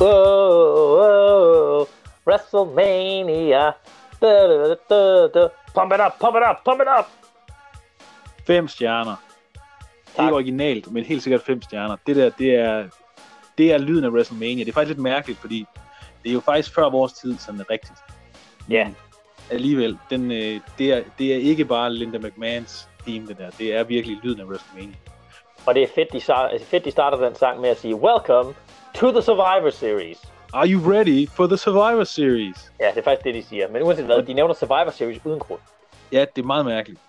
Whoa, whoa, WrestleMania. Da, da, da, da. Pump it up, pump it up, pump it up. Fem stjerner. Tak. Ikke originalt, men helt sikkert fem stjerner. Det der, det er, det er lyden af WrestleMania. Det er faktisk lidt mærkeligt, fordi det er jo faktisk før vores tid, sådan er rigtigt. Ja. Men Alligevel, den, øh, det, er, det er ikke bare Linda McMahons theme, det der. Det er virkelig lyden af WrestleMania. Og det er fedt, de, fedt, de starter den sang med at sige, Welcome to the Survivor Series. Are you ready for the Survivor Series? Ja, det er faktisk det, de siger. Men uanset hvad, de nævner Survivor Series uden grund. Ja, det er meget mærkeligt.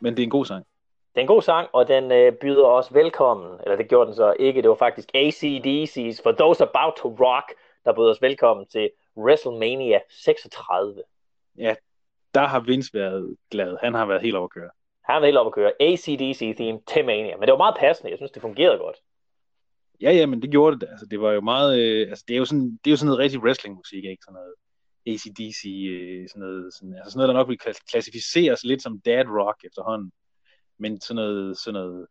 Men det er en god sang. Det er en god sang, og den øh, byder os velkommen. Eller det gjorde den så ikke. Det var faktisk ACDC's For Those About to Rock, der byder os velkommen til WrestleMania 36. Ja, der har Vince været glad. Han har været helt overkørt. Han var helt oppe at køre ACDC theme til Mania. Men det var meget passende. Jeg synes, det fungerede godt. Ja, ja, men det gjorde det. da. Altså, det var jo meget... Øh, altså, det er jo sådan, det er jo sådan noget rigtig wrestlingmusik, ikke? Sådan noget ACDC, øh, sådan noget, sådan, altså sådan noget, der nok ville klassificeres lidt som dad rock efterhånden. Men sådan noget, sådan noget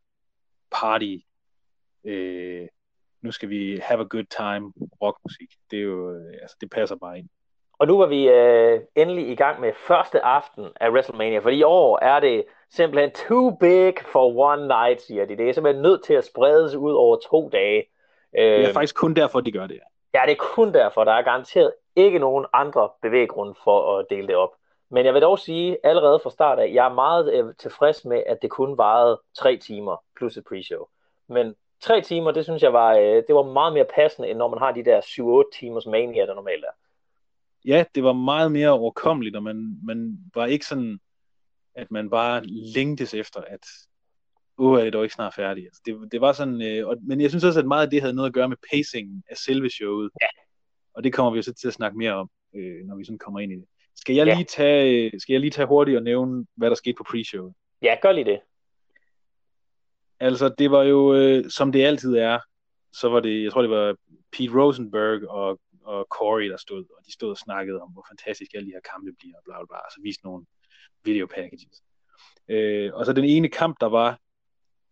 party, øh, nu skal vi have a good time rockmusik. Det er jo, øh, altså, det passer bare ind. Og nu var vi øh, endelig i gang med første aften af WrestleMania, for i år er det simpelthen too big for one night, siger de. Det er simpelthen nødt til at spredes ud over to dage. Det er faktisk kun derfor, de gør det. Ja, det er kun derfor. Der er garanteret ikke nogen andre bevæggrunde for at dele det op. Men jeg vil dog sige allerede fra start af, jeg er meget øh, tilfreds med, at det kun varede tre timer plus et pre-show. Men tre timer, det synes jeg var, øh, det var meget mere passende, end når man har de der 7-8 timers mania, der normalt er. Ja, det var meget mere overkommeligt, og man, man var ikke sådan, at man bare længtes efter, at åh, er det dog ikke snart færdigt. Altså, det, det var sådan, øh, og, men jeg synes også, at meget af det havde noget at gøre med pacingen af selve showet. Ja. Og det kommer vi jo så til at snakke mere om, øh, når vi sådan kommer ind i det. Skal jeg, Ja. lige tage, øh, skal jeg lige tage hurtigt og nævne, hvad der skete på pre-showet? Ja, gør lige det. Altså, det var jo, øh, som det altid er, så var det, jeg tror, det var Pete Rosenberg og, og Corey, der stod, og de stod og snakkede om, hvor fantastisk alle de her kampe bliver, og bla bla bla, og så viste nogle video packages. Øh, og så den ene kamp, der var,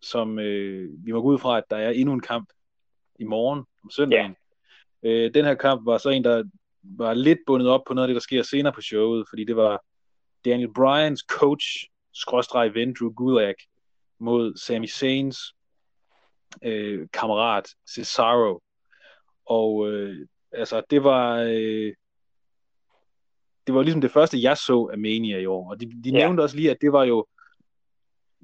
som øh, vi må gå ud fra, at der er endnu en kamp i morgen, om søndagen. Øh, den her kamp var så en, der var lidt bundet op på noget af det, der sker senere på showet, fordi det var Daniel Bryans coach, skråstreg ven, Drew Gulak, mod Sami Zayns øh, kammerat Cesaro. Og øh, altså, det var øh, det var ligesom det første, jeg så af Mania i år. Og de, de Ja. nævnte også lige, at det var jo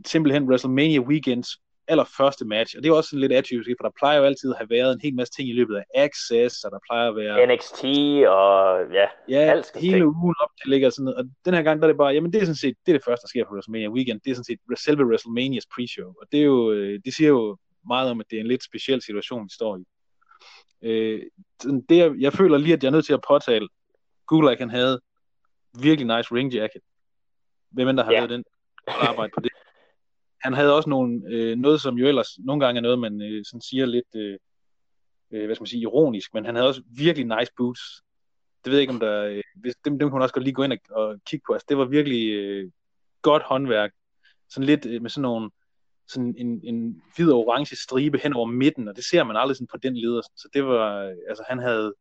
simpelthen WrestleMania Weekends allerførste match. Og det er også sådan lidt atypisk, for der plejer jo altid at have været en hel masse ting i løbet af Access, og der plejer at være NXT og ja, ja, alt hele til. ugen op til ligger sådan noget. Og den her gang, der er det bare, jamen det er sådan set, det er det første, der sker på WrestleMania Weekend. Det er sådan set selve WrestleManias pre-show. Og det er jo, øh, det siger jo meget om, at det er en lidt speciel situation, vi står i. Øh, det, jeg, jeg føler lige, at jeg er nødt til at påtale, Gulak, han havde virkelig nice ring jacket. Hvem end der har Ja. lavet den arbejde på det. Han havde også nogle, øh, noget, som jo ellers nogle gange er noget, man øh, sådan siger lidt, øh, øh, hvad skal man sige, ironisk, men han havde også virkelig nice boots. Det ved jeg ikke, om der, øh, hvis, dem, dem kunne man også godt lige gå ind og, og kigge på. Altså, det var virkelig øh, godt håndværk. Sådan lidt øh, med sådan nogle, sådan en, en hvid og orange stribe hen over midten, og det ser man aldrig sådan på den leder. Så det var, øh, altså han havde,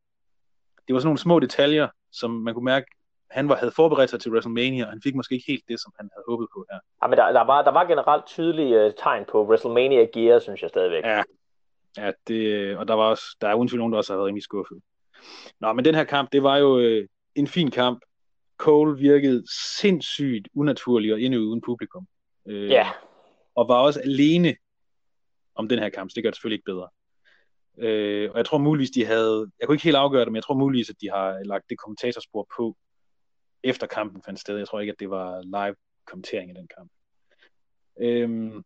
det var sådan nogle små detaljer, som man kunne mærke, han var, havde forberedt sig til WrestleMania, og han fik måske ikke helt det, som han havde håbet på her. Ja, men der, der, var, der var generelt tydelige uh, tegn på WrestleMania gear, synes jeg stadigvæk. Ja, ja det, og der var også, der er uden tvivl nogen, der også har været rimelig skuffet. Nå, men den her kamp, det var jo øh, en fin kamp. Cole virkede sindssygt unaturlig og inde uden publikum. Øh, Ja, Og var også alene om den her kamp, så det gør det selvfølgelig ikke bedre. Øh, og jeg tror muligvis, de havde, jeg kunne ikke helt afgøre det, men jeg tror muligvis, at de har lagt det kommentatorspor på, efter kampen fandt sted. Jeg tror ikke, at det var live kommentering i den kamp. Øhm,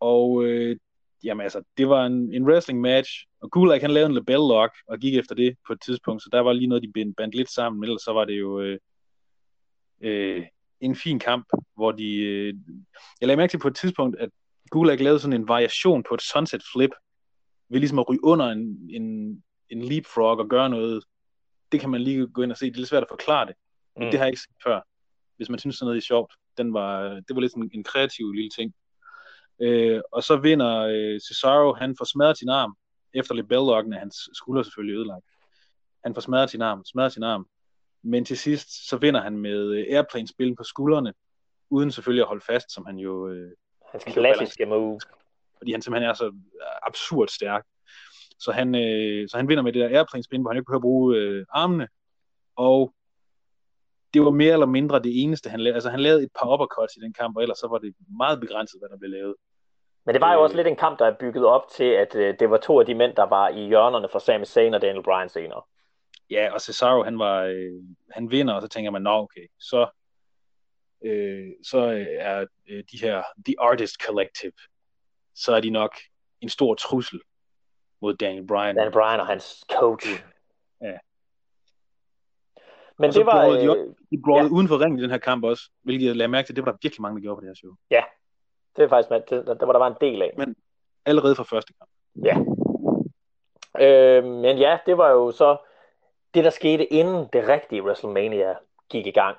og øh, jamen altså, det var en, en wrestling match, og Gulak han lavede en label lock, og gik efter det på et tidspunkt, så der var lige noget, de bandt bandt lidt sammen, men ellers så var det jo øh, øh, en fin kamp, hvor de, øh, jeg lagde mærke til på et tidspunkt, at Gulak lavede sådan en variation på et sunset flip, ved ligesom at ryge under en, en, en leapfrog og gøre noget. Det kan man lige gå ind og se. Det er lidt svært at forklare det. Men Mm. det har jeg ikke set før. Hvis man synes sådan noget er sjovt. Den var, det var lidt sådan en kreativ lille ting. Øh, og så vinder øh, Cesaro, han får smadret sin arm efter lidt Bellocken er hans skulder selvfølgelig ødelagt. Han får smadret sin arm, smadret sin arm. Men til sidst, så vinder han med øh, airplane-spillen på skuldrene, uden selvfølgelig at holde fast, som han jo... Øh, Hans klassiske move. Fordi han simpelthen er så absurd stærk. Så han, øh, så han vinder med det der airplane-spin, hvor han ikke behøver at bruge øh, armene. Og det var mere eller mindre det eneste, han lavede. Altså han lavede et par uppercuts i den kamp, og ellers så var det meget begrænset, hvad der blev lavet. Men det var jo også lidt en kamp, der er bygget op til, at øh, det var to af de mænd, der var i hjørnerne for Sami Zayn og Daniel Bryan senere. Ja, og Cesaro, han var, øh, han vinder, og så tænker man, nå okay, så, øh, så er øh, de her, The Artist Collective, så er de nok en stor trussel mod Daniel Bryan. Daniel Bryan og hans coach. Ja. Men det var... de, op, øh, de brawlede ja. uden for ringen i den her kamp også, hvilket jeg lagde mærke til, det var der virkelig mange, der gjorde på det her show. Ja, det var faktisk, med, det, der var der var en del af. Men allerede fra første kamp. Ja. Øh, men ja, det var jo så det, der skete inden det rigtige WrestleMania gik i gang.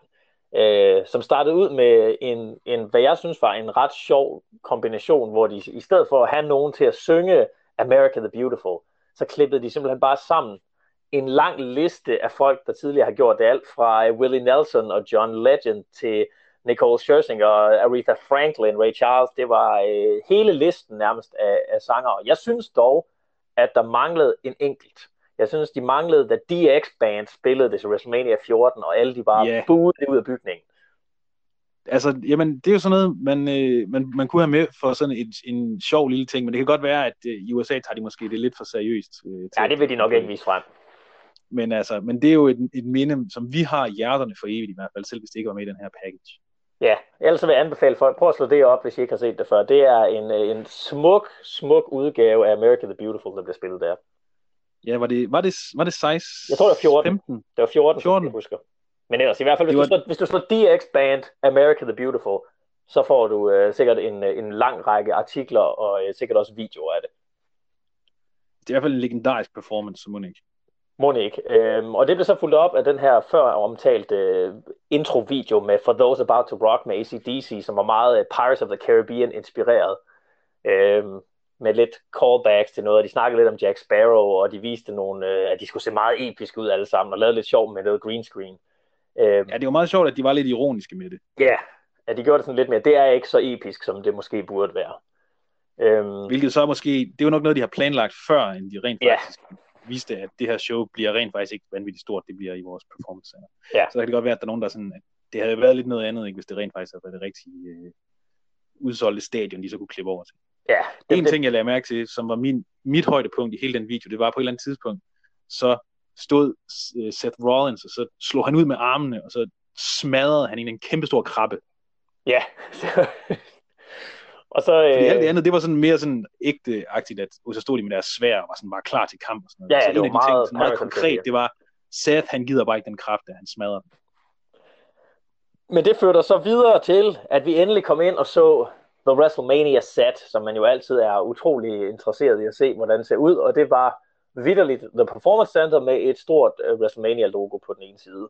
Øh, som startede ud med en, en, hvad jeg synes var en ret sjov kombination, hvor de i stedet for at have nogen til at synge America the Beautiful, så klippede de simpelthen bare sammen en lang liste af folk, der tidligere har gjort det alt fra øh, Willie Nelson og John Legend til Nicole Scherzinger og Aretha Franklin, Ray Charles. Det var øh, hele listen nærmest af, af sanger. Jeg synes dog, at der manglede en enkelt. Jeg synes, de manglede, da DX Band spillede det til WrestleMania 14, og alle de bare yeah. buede ud af bygningen. Altså, jamen, det er jo sådan noget, man, øh, man, man kunne have med for sådan et, en sjov lille ting, men det kan godt være, at øh, i USA tager de måske det lidt for seriøst. Øh, til Ja, det vil de nok ikke vise frem. Men, altså, men det er jo et, et minde, som vi har i hjerterne for evigt i hvert fald, selv hvis det ikke var med i den her package. Ja, ellers så vil jeg anbefale folk, prøv at slå det op, hvis I ikke har set det før. Det er en, øh, en smuk, smuk udgave af America the Beautiful, der bliver spillet der. Ja, var det, var det, var det 16? Jeg tror, det var 14. 15? Det var 14, 14. 14. jeg husker. Men ellers, i hvert fald, hvis, var... du, slår, hvis du slår DX Band America the Beautiful, så får du øh, sikkert en, øh, en lang række artikler og øh, sikkert også videoer af det. Det er i hvert fald en legendarisk performance. Må ikke. Øhm, og det blev så fulgt op af den her før omtalte øh, intro-video med For Those About to Rock med ACDC, som var meget øh, Pirates of the Caribbean inspireret. Øhm, med lidt callbacks til noget. De snakkede lidt om Jack Sparrow, og de viste nogle, øh, at de skulle se meget episk ud alle sammen, og lavede lidt sjov med noget green screen. Øhm, Ja, det var meget sjovt, at de var lidt ironiske med det. Ja, at de gjorde det sådan lidt mere. Det er ikke så episk, som det måske burde være. Øhm, Hvilket så måske, det er jo nok noget, de har planlagt før, end de rent faktisk viste, at det her show bliver rent faktisk ikke vanvittigt stort, det bliver i vores performance center. Ja. Så kan det godt være, at der er nogen, der er sådan, at det havde været lidt noget andet, ikke, hvis det rent faktisk havde været det rigtige øh, udsolgte stadion, de så kunne klippe over til. ja, det, En det, ting, jeg lagde mærke til, som var min, mit højdepunkt i hele den video, det var på et eller andet tidspunkt, så stod øh, Seth Rollins, og så slog han ud med armene, og så smadrede han en en kæmpe stor krabbe. ja. og så... Fordi Øh, alt det andet, det var sådan mere sådan ægte-agtigt, at så stod de med deres svær og var sådan bare klar til kamp. Og sådan noget. Ja, ja, så det en var af de ting, meget sådan meget konkret, det var, Seth, han gider bare ikke den kraft, at han smadrer den. Men det førte så videre til, at vi endelig kom ind og så The WrestleMania set, som man jo altid er utrolig interesseret i at se, hvordan det ser ud. Og det var vidderligt The Performance Center med et stort uh, WrestleMania-logo på den ene side.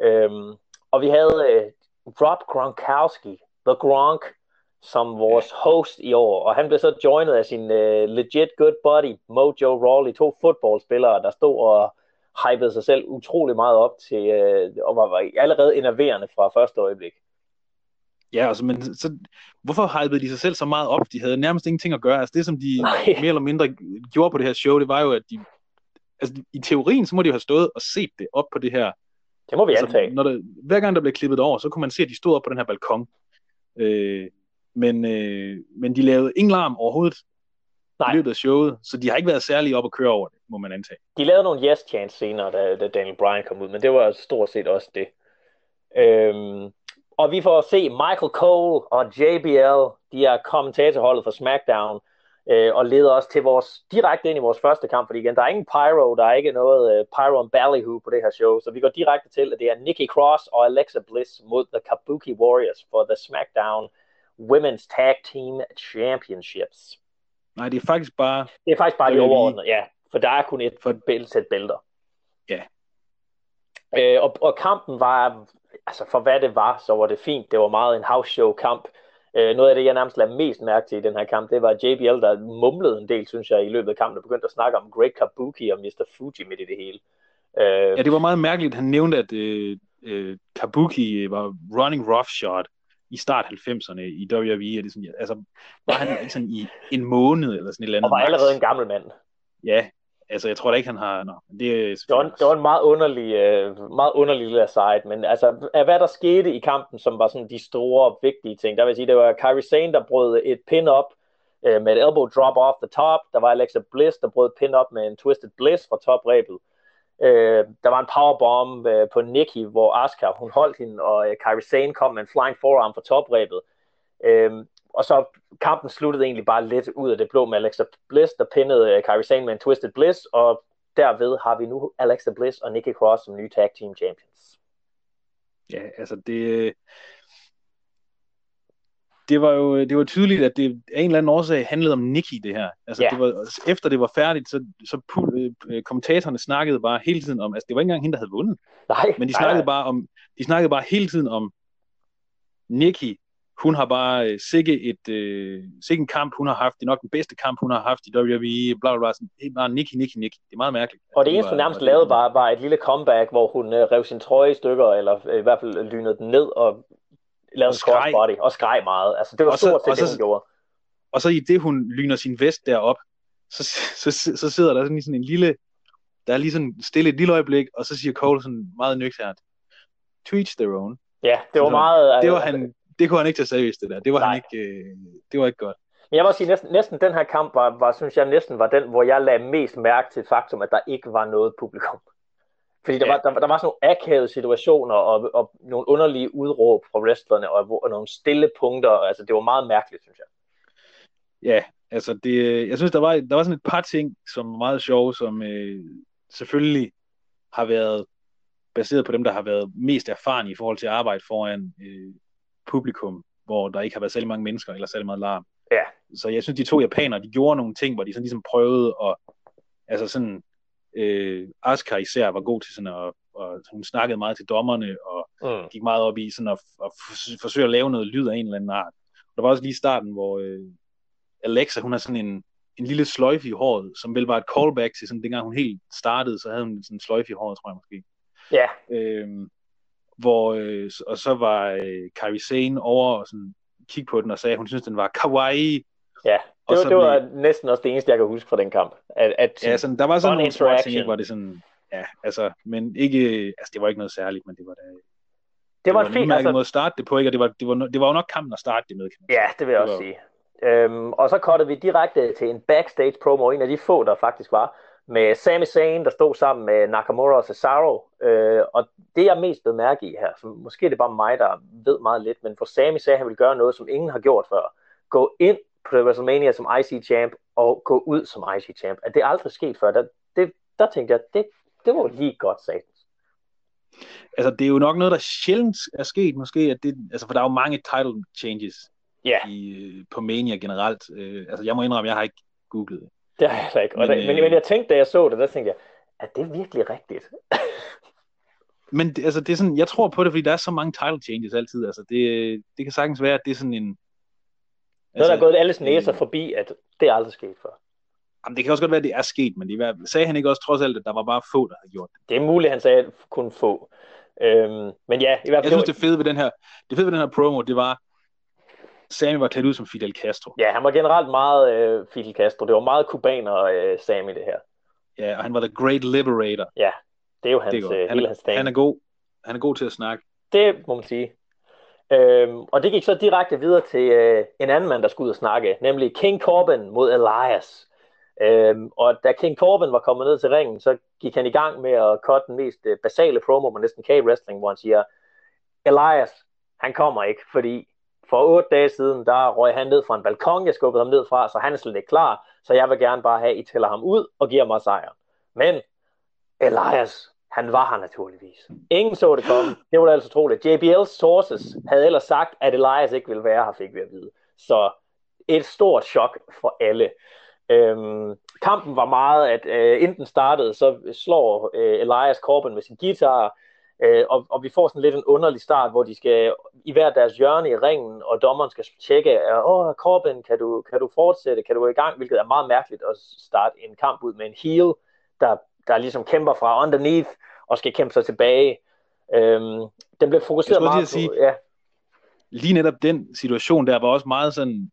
Øhm, og vi havde uh, Rob Gronkowski, The Gronk, som vores host i år. Og han blev så joinet af sin uh, legit good buddy, Mojo Rawley, to fodboldspillere, der stod og hypede sig selv utrolig meget op til, øh, og var, var allerede innoverende fra første øjeblik. Ja, altså, men så, hvorfor hypede de sig selv så meget op? De havde nærmest ingenting at gøre. Altså det, som de Nej. mere eller mindre gjorde på det her show, det var jo, at de, altså i teorien, så må de jo have stået og set det op på det her Det må vi altså, antage. når der, hver gang der blev klippet over, så kunne man se, at de stod op på den her balkon. Øh, men, øh, men de lavede ingen larm overhovedet Nej. i løbet af showet, så de har ikke været særlig op at køre over det, må man antage. De lavede nogle yes chants senere, da, da Daniel Bryan kom ud, men det var stort set også det. Øhm, og vi får se Michael Cole og JBL, de er kommentatorholdet for SmackDown, øh, og leder os til vores, direkte ind i vores første kamp, fordi igen, der er ingen pyro, der er ikke noget øh, pyro and ballyhoo på det her show, så vi går direkte til, at det er Nikki Cross og Alexa Bliss mod The Kabuki Warriors for The SmackDown Women's Tag Team Championships. Nej, det er faktisk bare, Det er faktisk bare de lige- overordnede, ja. For der er kun et For- sæt bælter. Ja. Øh, og, og kampen var, altså for hvad det var, så var det fint. Det var meget en house show kamp. Øh, noget af det, jeg nærmest lagde mest mærke til i den her kamp, det var JBL, der mumlede en del, synes jeg, i løbet af kampen, og begyndte at snakke om Great Kabuki og Mr. Fuji midt i det hele. Øh, ja, det var meget mærkeligt. Han nævnte, at øh, øh, Kabuki var running roughshod i start 90'erne i WWE. Er det sådan, altså, var han sådan i en måned eller sådan et eller andet. Og var allerede en gammel mand. Ja, altså jeg tror da ikke, han har... Nå, det, det, var, det var en meget underlig, øh, meget underlig lille side, men altså, af hvad der skete i kampen, som var sådan de store, vigtige ting, der vil sige, det var Kyrie Sane, der brød et pin op øh, med et elbow drop off the top, der var Alexa Bliss, der brød pin op med en twisted bliss fra toprebet, Øh, der var en powerbomb øh, på Nikki, hvor Asuka hun holdt hende, og øh, Kairi Sane kom med en flying forearm fra toprebet. Øh, og så kampen sluttede egentlig bare lidt ud af det blå med Alexa Bliss, der pinnede øh, Kairi Sane med en Twisted Bliss, og derved har vi nu Alexa Bliss og Nikki Cross som nye tag team champions. Ja, altså det, det var jo det var tydeligt, at det af en eller anden årsag handlede om Nikki, det her. Altså, yeah. det var, efter det var færdigt, så, så øh, kommentatorerne snakkede bare hele tiden om, altså det var ikke engang hende, der havde vundet. Nej, men de snakkede, nej, bare om, de snakkede bare hele tiden om Nikki. Hun har bare øh, sikke, et, øh, sikke en kamp, hun har haft. Det er nok den bedste kamp, hun har haft i WWE. Bla, bla, bla. Sådan, det er bare Nikki, Nikki, Nikki. Det er meget mærkeligt. Og det eneste, hun nærmest lavede, var, var et lille comeback, hvor hun øh, rev sin trøje i stykker, eller øh, i hvert fald lynede den ned, og lavede en crossbody og skreg meget. Altså, det var stort set det, hun gjorde. Og så i det, hun lyner sin vest derop, så, så, så, så sidder der sådan, sådan en lille, der er lige sådan stille et lille øjeblik, og så siger Cole sådan meget nøgternt, to each their own. Ja, det var så, meget... Det var han, det kunne han ikke tage seriøst, det der. Det var, han ikke, øh, det var ikke godt. Men jeg må sige, næsten, næsten den her kamp var, var, synes jeg, næsten var den, hvor jeg lagde mest mærke til faktum, at der ikke var noget publikum. Fordi der, ja. var, der, der var sådan nogle akavede situationer og, og nogle underlige udråb fra wrestlerne og, og nogle stille punkter. Altså, det var meget mærkeligt, synes jeg. Ja, altså det, jeg synes, der var, der var sådan et par ting, som var meget sjove, som øh, selvfølgelig har været baseret på dem, der har været mest erfarne i forhold til at arbejde foran øh, publikum, hvor der ikke har været særlig mange mennesker eller særlig meget larm. Ja. Så jeg synes, de to japanere, de gjorde nogle ting, hvor de sådan ligesom prøvede at altså sådan øh, Asuka især var god til sådan at, og hun snakkede meget til dommerne, og mm. gik meget op i sådan at, at forsøge at lave noget lyd af en eller anden art. Og der var også lige starten, hvor øh, Alexa, hun har sådan en, en lille sløjfe i håret, som vel var et callback til sådan, dengang hun helt startede, så havde hun sådan en sløjfe i håret, tror jeg måske. Ja. Øhm, hvor, øh, og så var øh, Kairi Sane over og sådan kigge på den og sagde, at hun synes, den var kawaii, Ja, det, var, det var blev... næsten også det eneste, jeg kan huske fra den kamp. At, at ja, sådan, der var sådan nogle små ting, hvor det sådan, ja, altså, men ikke, altså det var ikke noget særligt, men det var da, det, det var, en fint, altså, måde at starte det på, ikke? Og det var, det, var, det var jo nok kampen at starte det med. Kan man ja, det vil jeg det også var... sige. Øhm, og så kottede vi direkte til en backstage promo, en af de få, der faktisk var, med Sami Zayn, der stod sammen med Nakamura og Cesaro. Øh, og det, jeg mest blev mærke i her, for måske er det bare mig, der ved meget lidt, men for Sami sagde, at han ville gøre noget, som ingen har gjort før. Gå ind på WrestleMania som IC champ og gå ud som IC champ. At det aldrig sket før. Der, det, der tænkte jeg, det, det var lige godt sagt. Altså, det er jo nok noget, der sjældent er sket, måske, at det, altså, for der er jo mange title changes yeah. i, øh, på Mania generelt. Uh, altså, jeg må indrømme, jeg har ikke googlet det. Har jeg heller ikke. Men, der, men, men jeg tænkte, da jeg så det, der tænkte jeg, er det virkelig rigtigt? men det, altså, det er sådan, jeg tror på det, fordi der er så mange title changes altid. Altså, det, det kan sagtens være, at det er sådan en, noget, altså, der er gået alles næser forbi, at det er aldrig sket før. Jamen, det kan også godt være, at det er sket, men det sagde han ikke også trods alt, at der var bare få, der havde gjort det? Det er muligt, han sagde, at kun få. Øhm, men ja, i hvert fald... Jeg synes, det fede ved den her, det fede ved den her promo, det var, Sami var klædt ud som Fidel Castro. Ja, han var generelt meget øh, Fidel Castro. Det var meget kubaner, øh, Sami, det her. Ja, og han var the great liberator. Ja, det er jo hans, det er øh, han, hele hans Han er god. Han er god til at snakke. Det må man sige. Øhm, og det gik så direkte videre til øh, en anden mand, der skulle ud og snakke, nemlig King Corbin mod Elias. Øhm, og da King Corbin var kommet ned til ringen, så gik han i gang med at cut den mest øh, basale promo, man næsten kan i wrestling, hvor han siger, Elias, han kommer ikke, fordi for otte dage siden, der røg han ned fra en balkon, jeg skubbede ham ned fra, så han er slet ikke klar, så jeg vil gerne bare have, at I tæller ham ud og giver mig sejren. Men Elias, han var her naturligvis. Ingen så det komme. Det var da altså troligt. JBL's sources havde ellers sagt, at Elias ikke ville være her, fik vi at vide. Så et stort chok for alle. Øhm, kampen var meget, at øh, inden den startede, så slår øh, Elias Corbin med sin guitar. Øh, og, og vi får sådan lidt en underlig start, hvor de skal i hver deres hjørne i ringen, og dommeren skal tjekke, åh, Corbin, kan du, kan du fortsætte, kan du i gang, hvilket er meget mærkeligt at starte en kamp ud med en heel, der, der ligesom kæmper fra underneath, og skal kæmpe sig tilbage. Øhm, den bliver fokuseret meget på, sige, ja. Lige netop den situation der var også meget sådan,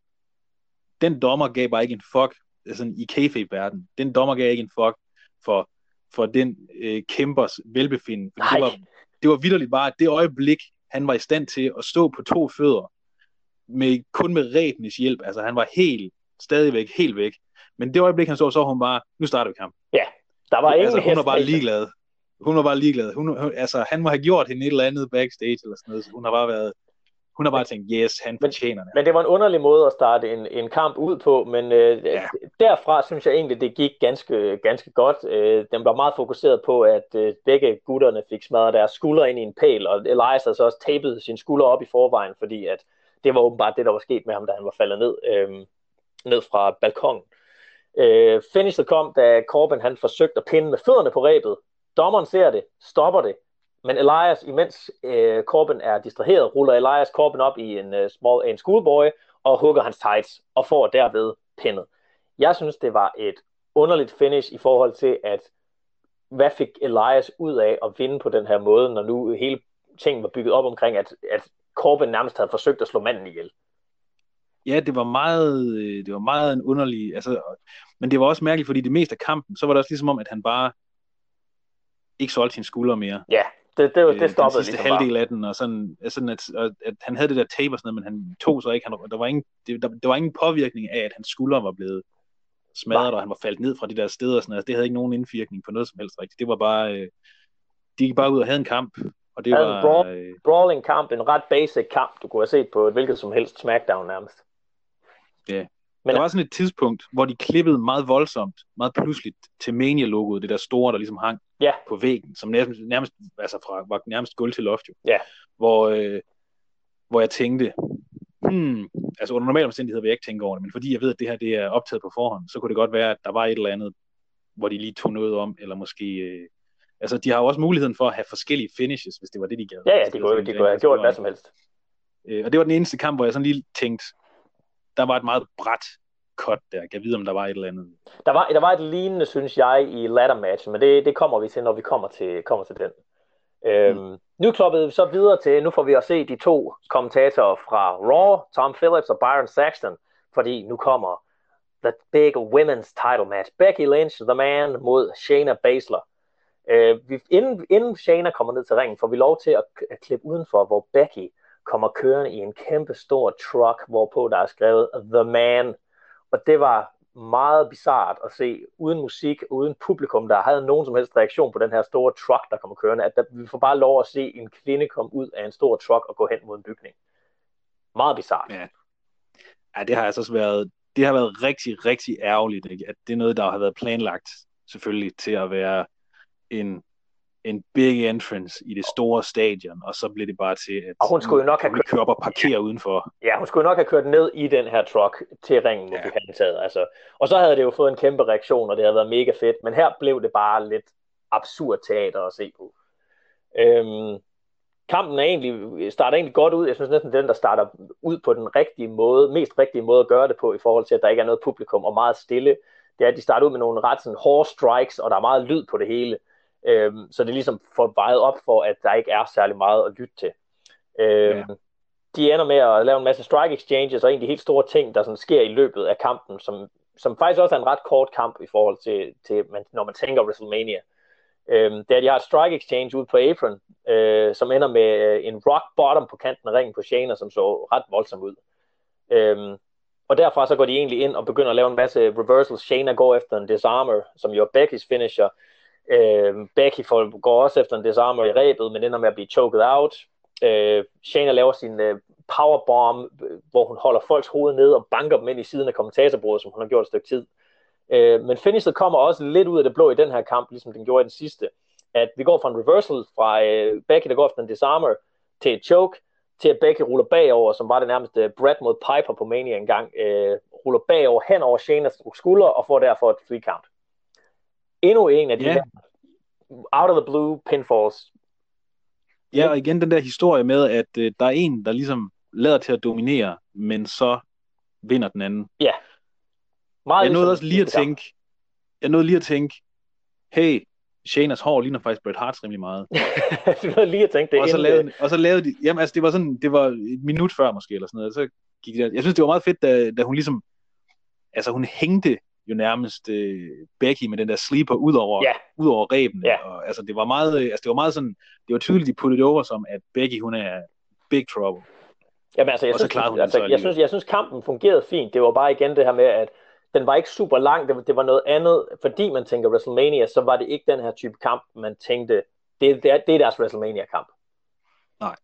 den dommer gav bare ikke en fuck, sådan i kayfabe-verden, den dommer gav ikke en fuck for, for den øh, kæmpers velbefindende. det var, det var vidderligt bare det øjeblik, han var i stand til at stå på to fødder, med, kun med ræbenes hjælp. Altså han var helt, stadigvæk helt væk. Men det øjeblik, han så, så hun bare, nu starter vi kampen. Ja, der var ingen altså, hun var bare ligeglad. Hun var bare ligeglad. Hun, hun, altså, han må have gjort hende et eller andet backstage eller sådan noget, så hun har bare været, hun har bare tænkt, yes, han fortjener det. Men det var en underlig måde at starte en, en kamp ud på, men øh, ja. derfra synes jeg egentlig, det gik ganske, ganske godt. Øh, den var meget fokuseret på, at øh, begge gutterne fik smadret deres skuldre ind i en pæl, og Elias havde så også tapet sin skulder op i forvejen, fordi at det var åbenbart det, der var sket med ham, da han var faldet ned, øh, ned fra balkongen. Øh, finishet kom, da Corbin han forsøgte at pinde med fødderne på rebet. Dommeren ser det, stopper det, men Elias, imens øh, Corbin er distraheret, ruller Elias Corbin op i en, uh, small, en schoolboy og hugger hans tights og får derved pindet. Jeg synes, det var et underligt finish i forhold til, at hvad fik Elias ud af at vinde på den her måde, når nu hele ting var bygget op omkring, at, at Corbin nærmest havde forsøgt at slå manden ihjel. Ja, det var meget, øh, det var meget en underlig, altså, men det var også mærkeligt, fordi det meste af kampen, så var det også ligesom om, at han bare ikke solgte sine skuldre mere. Ja, det, det, det, det stoppede den sidste ligesom halvdel af den, og sådan, sådan at, at, han havde det der tape og sådan noget, men han tog så ikke, han, der, var ingen, det, der, der var ingen påvirkning af, at hans skuldre var blevet smadret, og han var faldet ned fra de der steder, og sådan, altså, det havde ikke nogen indvirkning på noget som helst rigtigt. Det var bare, øh, de gik bare ud og havde en kamp, og det var... En brawl, øh, brawling kamp, en ret basic kamp, du kunne have set på et hvilket som helst SmackDown nærmest. Ja, men der var sådan et tidspunkt, hvor de klippede meget voldsomt, meget pludseligt til Mania-logoet, det der store, der ligesom hang ja. på væggen, som nærmest, nærmest altså fra, var nærmest gulv til loft jo. Ja. Hvor, øh, hvor jeg tænkte, hmm, altså under normale omstændigheder vil jeg ikke tænke over det, men fordi jeg ved, at det her det er optaget på forhånd, så kunne det godt være, at der var et eller andet, hvor de lige tog noget om, eller måske... Øh, altså, de har jo også muligheden for at have forskellige finishes, hvis det var det, de gad. Ja, ja, de kunne, de kunne have gjort hvad som helst. Øh, og det var den eneste kamp, hvor jeg sådan lige tænkte, der var et meget bræt cut der. Jeg kan vide, om der var et eller andet. Der var, der var et lignende, synes jeg, i ladder match, men det, det kommer vi til, når vi kommer til, kommer til den. Øhm, mm. Nu kloppede vi så videre til, nu får vi at se de to kommentatorer fra Raw, Tom Phillips og Byron Saxton, fordi nu kommer the big women's title match. Becky Lynch, the man, mod Shayna Baszler. Øh, vi, inden, inden Shayna kommer ned til ringen, får vi lov til at, at klippe udenfor, hvor Becky kommer kørende i en kæmpe stor truck, hvorpå der er skrevet The Man. Og det var meget bizart at se, uden musik, uden publikum, der havde nogen som helst reaktion på den her store truck, der kommer kørende, at der, vi får bare lov at se en kvinde komme ud af en stor truck og gå hen mod en bygning. Meget bizart. Ja. ja, det har altså også været, det har været rigtig, rigtig ærgerligt, ikke? at det er noget, der har været planlagt selvfølgelig til at være en en big entrance i det store stadion, og så blev det bare til, at og hun skulle nok have kørt... køre op og parkere ja. udenfor. Ja, hun skulle nok have kørt ned i den her truck til ringen, hvor ja. vi havde taget. Altså. Og så havde det jo fået en kæmpe reaktion, og det havde været mega fedt, men her blev det bare lidt absurd teater at se på. Øhm, kampen er egentlig, starter egentlig godt ud. Jeg synes næsten, den, der starter ud på den rigtige måde, mest rigtige måde at gøre det på, i forhold til, at der ikke er noget publikum og meget stille, det er, at de starter ud med nogle ret sådan, hårde strikes, og der er meget lyd på det hele. Øhm, så det er ligesom får vejet op for, at der ikke er særlig meget at lytte til. Øhm, ja. De ender med at lave en masse strike exchanges og de helt store ting, der sådan sker i løbet af kampen, som, som faktisk også er en ret kort kamp i forhold til, til man, når man tænker WrestleMania. Øhm, det er, at de har et strike exchange ud på apron, øh, som ender med øh, en rock bottom på kanten af ringen på Shayna, som så ret voldsomt ud. Øhm, og derfra så går de egentlig ind og begynder at lave en masse reversals. Shayna går efter en disarmer, som jo er Becky's finisher, Øh, Becky får, går også efter en disarmer i rebet, men ender med at blive choked out. Øh, Shayna laver sin øh, powerbomb, øh, hvor hun holder folks hoved ned og banker dem ind i siden af kommentatorbordet, som hun har gjort et stykke tid. Øh, men finishet kommer også lidt ud af det blå i den her kamp, ligesom den gjorde i den sidste. At vi går fra en reversal fra øh, Becky, der går efter en disarmer, til et choke, til at Becky ruller bagover, som var det nærmeste Brad mod Piper på Mania engang, øh, ruller bagover hen over Shaynas skulder og får derfor et free count endnu en af de yeah. her out of the blue pinfalls. Ja, og igen den der historie med, at øh, der er en, der ligesom lader til at dominere, men så vinder den anden. Ja. Meget jeg nåede ligesom også lige at tænke, jeg nåede lige at tænke, hey, Shanas hår ligner faktisk Bret Harts rimelig meget. du nåede lige at tænke det og, så lavede, og så lavede de, jamen altså det var sådan, det var et minut før måske, eller sådan noget, så gik det, jeg synes det var meget fedt, da, da hun ligesom, altså hun hængte jo nærmest øh, Becky med den der sleeper ud over, Ja. ud over rebene, Ja. og altså det var meget, øh, altså det var meget sådan, det var tydeligt, de puttede over som, at Becky hun er big trouble. Jamen, altså, jeg, Og så synes, klarede hun altså, så jeg, synes, jeg synes, kampen fungerede fint. Det var bare igen det her med, at den var ikke super lang. Det, var- det var noget andet. Fordi man tænker WrestleMania, så var det ikke den her type kamp, man tænkte, det, det, er, det er deres WrestleMania-kamp. Nej.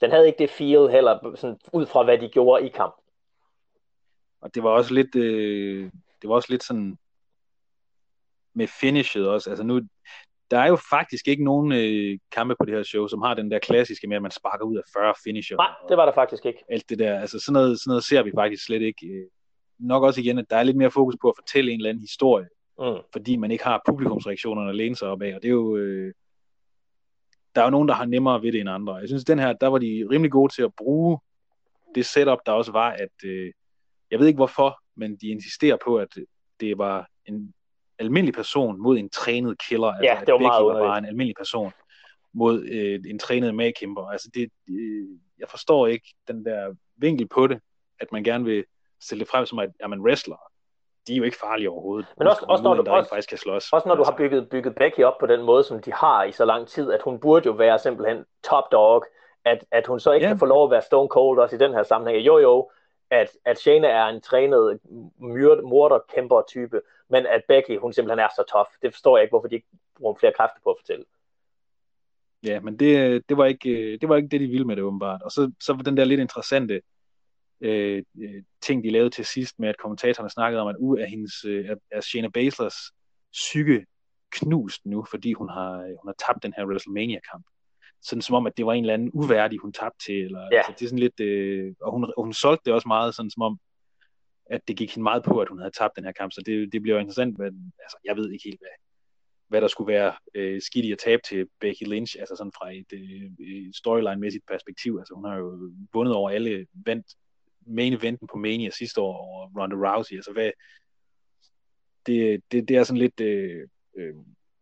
Den havde ikke det feel heller, sådan, ud fra hvad de gjorde i kampen. Og det var også lidt, øh, det var også lidt sådan med finishet også. Altså nu, der er jo faktisk ikke nogen øh, kampe på det her show, som har den der klassiske med, at man sparker ud af 40 finisher. Nej, det var der faktisk ikke. alt det der. Altså sådan noget, sådan noget ser vi faktisk slet ikke. Øh, Nok også igen, at der er lidt mere fokus på at fortælle en eller anden historie, Mm. fordi man ikke har publikumsreaktionerne at læne sig op af, og det er jo... Øh, der er jo nogen, der har nemmere ved det end andre. Jeg synes, den her, der var de rimelig gode til at bruge det setup, der også var, at... Øh, jeg ved ikke hvorfor, men de insisterer på, at det var en almindelig person mod en trænet killer. Altså, Ja, at det var meget var bare en almindelig person mod øh, en trænet magkæmper. Altså det, øh, jeg forstår ikke den der vinkel på det, at man gerne vil stille det frem som, at jamen, wrestler, de er jo ikke farlige overhovedet. Men også- man også når du- der også- faktisk kan slås. Også når du altså, har bygget, bygget Becky op på den måde, som de har i så lang tid, at hun burde jo være simpelthen top dog, at, at hun så ikke Ja. kan få lov at være stone cold også i den her sammenhæng. Jo jo, at, at Shayna er en trænet myrd- morderkæmper type, men at Becky, hun simpelthen er så tof. Det forstår jeg ikke, hvorfor de ikke bruger flere kræfter på at fortælle. Ja, men det, det, var ikke, det var ikke det, de ville med det åbenbart. Og så, så var den der lidt interessante øh, øh ting, de lavede til sidst med, at kommentatorerne snakkede om, at ud uh, af hendes, øh, at, Shayna Baszlers psyke knust nu, fordi hun har, øh, hun har tabt den her WrestleMania-kamp. Sådan som om, at det var en eller anden uværdig, hun tabte til. Eller, Ja. altså, det er sådan lidt, øh, og, hun, og hun solgte det også meget, sådan som om, at det gik hende meget på, at hun havde tabt den her kamp. Så det, det bliver jo interessant, men altså, jeg ved ikke helt, hvad, hvad der skulle være øh, skidt i at tabe til Becky Lynch, altså sådan fra et øh, storyline-mæssigt perspektiv. Altså hun har jo vundet over alle, vandt main eventen på Mania sidste år over Ronda Rousey. Altså hvad, det, det, det er sådan lidt, øh, øh,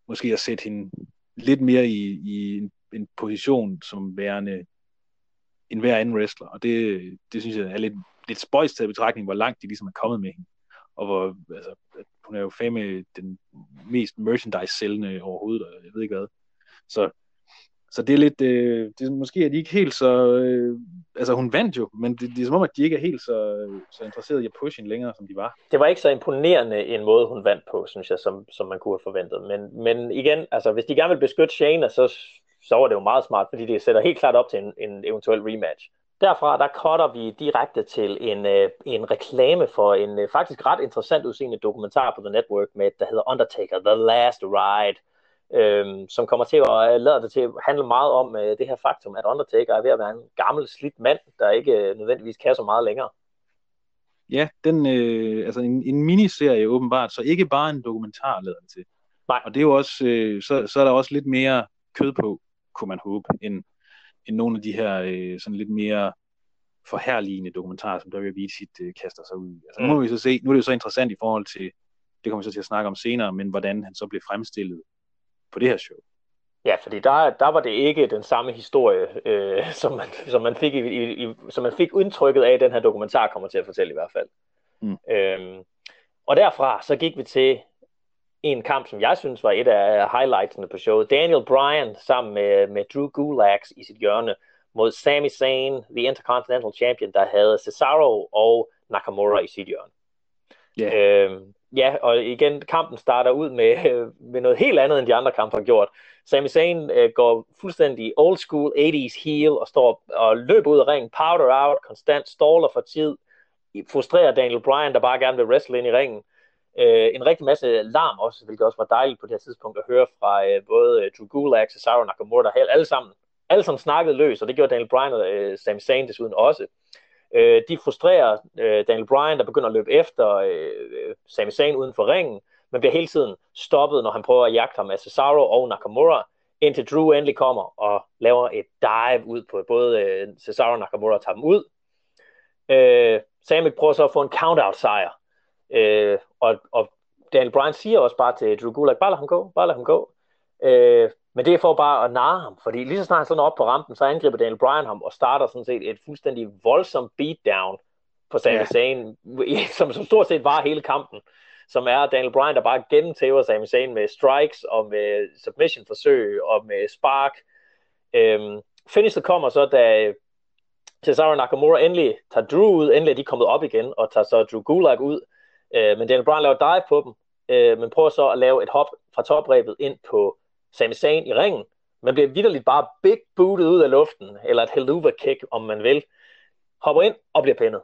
måske at sætte hende lidt mere i, i en, en position som værende en hver anden wrestler, og det, det synes jeg er lidt, lidt spøjst til betragtning, hvor langt de ligesom er kommet med hende, og hvor, altså, at hun er jo fame den mest merchandise-sælgende overhovedet, og jeg ved ikke hvad. Så, så det er lidt, øh, det er, måske er de ikke helt så, øh, altså hun vandt jo, men det, det er som om, at de ikke er helt så, så interesserede i at pushe hende længere, som de var. Det var ikke så imponerende en måde, hun vandt på, synes jeg, som, som man kunne have forventet. Men, men igen, altså, hvis de gerne vil beskytte Shane, så, så var det jo meget smart, fordi det sætter helt klart op til en, en eventuel rematch. Derfra, der cutter vi direkte til en, øh, en reklame for en øh, faktisk ret interessant udseende dokumentar på The Network, med, der hedder Undertaker, The Last Ride, øh, som kommer til at øh, lade det til at handle meget om øh, det her faktum, at Undertaker er ved at være en gammel, slidt mand, der ikke øh, nødvendigvis kan så meget længere. Ja, den, øh, altså en, en miniserie åbenbart, så ikke bare en dokumentar lader det til. Nej. Og det er jo også, øh, så, så er der også lidt mere kød på, kunne man håbe, end, end nogle af de her øh, sådan lidt mere forherligende dokumentarer, som WWE tit øh, kaster sig ud i. Altså, nu må vi så se, nu er det jo så interessant i forhold til, det kommer vi så til at snakke om senere, men hvordan han så blev fremstillet på det her show. Ja, fordi der, der var det ikke den samme historie, øh, som, man, som, man fik i, i, i, som man fik indtrykket af, at den her dokumentar kommer til at fortælle i hvert fald. Mm. Øhm, og derfra så gik vi til en kamp, som jeg synes var et af highlightsene på showet. Daniel Bryan sammen med, med Drew Gulak i sit hjørne mod Sami Zayn, the Intercontinental Champion, der havde Cesaro og Nakamura i sit hjørne. Yeah. Øhm, ja, og igen, kampen starter ud med, med noget helt andet, end de andre kampe har gjort. Sami Zayn øh, går fuldstændig old school 80's heel og står og løber ud af ringen, powder out, konstant staller for tid, frustrerer Daniel Bryan, der bare gerne vil wrestle ind i ringen. Øh, en rigtig masse larm også, hvilket også var dejligt på det her tidspunkt at høre fra øh, både øh, Drew Gulak, Cesaro Nakamura, der alle sammen, alle sammen snakkede løs, og det gjorde Daniel Bryan og øh, Sami Zayn desuden også. Øh, de frustrerer øh, Daniel Bryan, der begynder at løbe efter øh, øh, Sami Zayn uden for ringen, men bliver hele tiden stoppet, når han prøver at jagte ham af Cesaro og Nakamura. indtil Drew endelig kommer og laver et dive ud på både øh, Cesaro og Nakamura og tager dem ud. Øh, Sami prøver så at få en count-out sejr. Øh, og, og Daniel Bryan siger også bare til Drew Gulak, bare lad ham gå, bare lad ham gå. Øh, men det er for bare at narre ham, fordi lige så snart han sådan op på rampen, så angriber Daniel Bryan ham og starter sådan set et fuldstændig voldsomt beatdown på Sami ja. Zayn, som, som stort set var hele kampen, som er Daniel Bryan, der bare gennemtæver Sami Zayn med strikes og med submission-forsøg og med spark. Øhm, finishet kommer så, da Cesaro Nakamura endelig tager Drew ud, endelig er de kommet op igen, og tager så Drew Gulak ud, øh, men Daniel Bryan laver dive på dem, øh, men prøver så at lave et hop fra toprebet ind på Sami Zayn i ringen, men bliver vidderligt bare big booted ud af luften, eller et helluva kick, om man vil, hopper ind og bliver pinnet.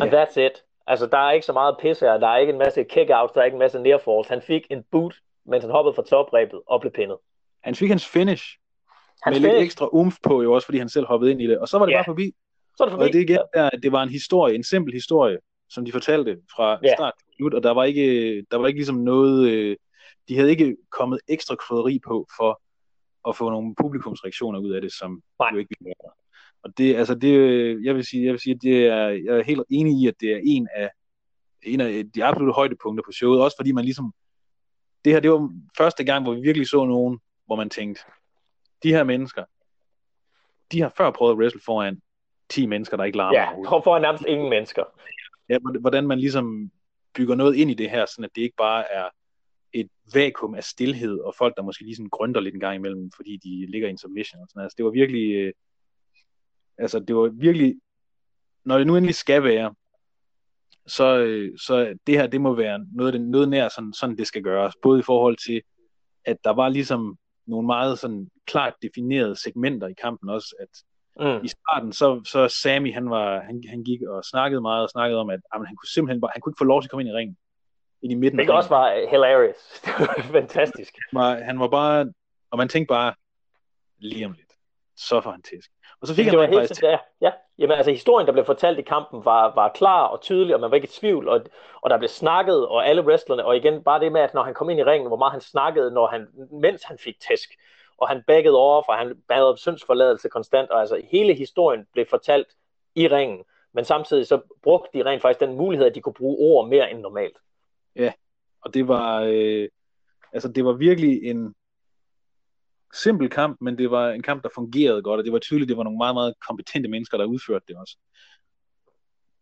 And yeah. that's it. Altså, der er ikke så meget pis her, der er ikke en masse kick-outs, der er ikke en masse near falls. Han fik en boot, mens han hoppede fra toprebet og blev pinnet. Han fik hans finish, hans med finish. lidt ekstra umf på, jo også fordi han selv hoppede ind i det, og så var det yeah. bare forbi. Så er det forbi. Og det igen der, det var en historie, en simpel historie, som de fortalte fra yeah. start til slut, og der var ikke, der var ikke ligesom noget, øh, de havde ikke kommet ekstra krydderi på for at få nogle publikumsreaktioner ud af det, som Nej. jo ikke ville være. Og det, altså det, jeg vil sige, jeg vil sige, at det er, jeg er helt enig i, at det er en af, en af de absolutte højdepunkter på showet, også fordi man ligesom, det her, det var første gang, hvor vi virkelig så nogen, hvor man tænkte, de her mennesker, de har før prøvet at wrestle foran 10 mennesker, der ikke larmer. Ja, for foran nærmest ingen mennesker. Ja, hvordan man ligesom bygger noget ind i det her, sådan at det ikke bare er et vakuum af stillhed, og folk, der måske lige sådan grønter lidt en gang imellem, fordi de ligger i en submission. Og sådan. Altså, det var virkelig, øh, altså, det var virkelig, når det nu endelig skal være, så, øh, så det her, det må være noget, det, noget nær sådan, sådan, det skal gøres. Både i forhold til, at der var ligesom nogle meget sådan klart definerede segmenter i kampen også, at mm. i starten, så, så Sammy, han, var, han, han gik og snakkede meget og snakkede om, at jamen, han kunne simpelthen bare, han kunne ikke få lov til at komme ind i ringen ind i midten. Det også var hilarious. Det var fantastisk. Han var, han var bare, og man tænkte bare, lige om lidt. Så fantastisk. Og så fik det han var helt, ja, ja. Jamen altså historien, der blev fortalt i kampen, var, var klar og tydelig, og man var ikke i tvivl, og, og der blev snakket, og alle wrestlerne, og igen bare det med, at når han kom ind i ringen, hvor meget han snakkede, når han, mens han fik tæsk, og han baggede over, for han bad om syndsforladelse konstant, og altså hele historien blev fortalt i ringen, men samtidig så brugte de rent faktisk den mulighed, at de kunne bruge ord mere end normalt. Ja, og det var, øh, altså det var virkelig en simpel kamp, men det var en kamp, der fungerede godt, og det var tydeligt, det var nogle meget, meget kompetente mennesker, der udførte det også.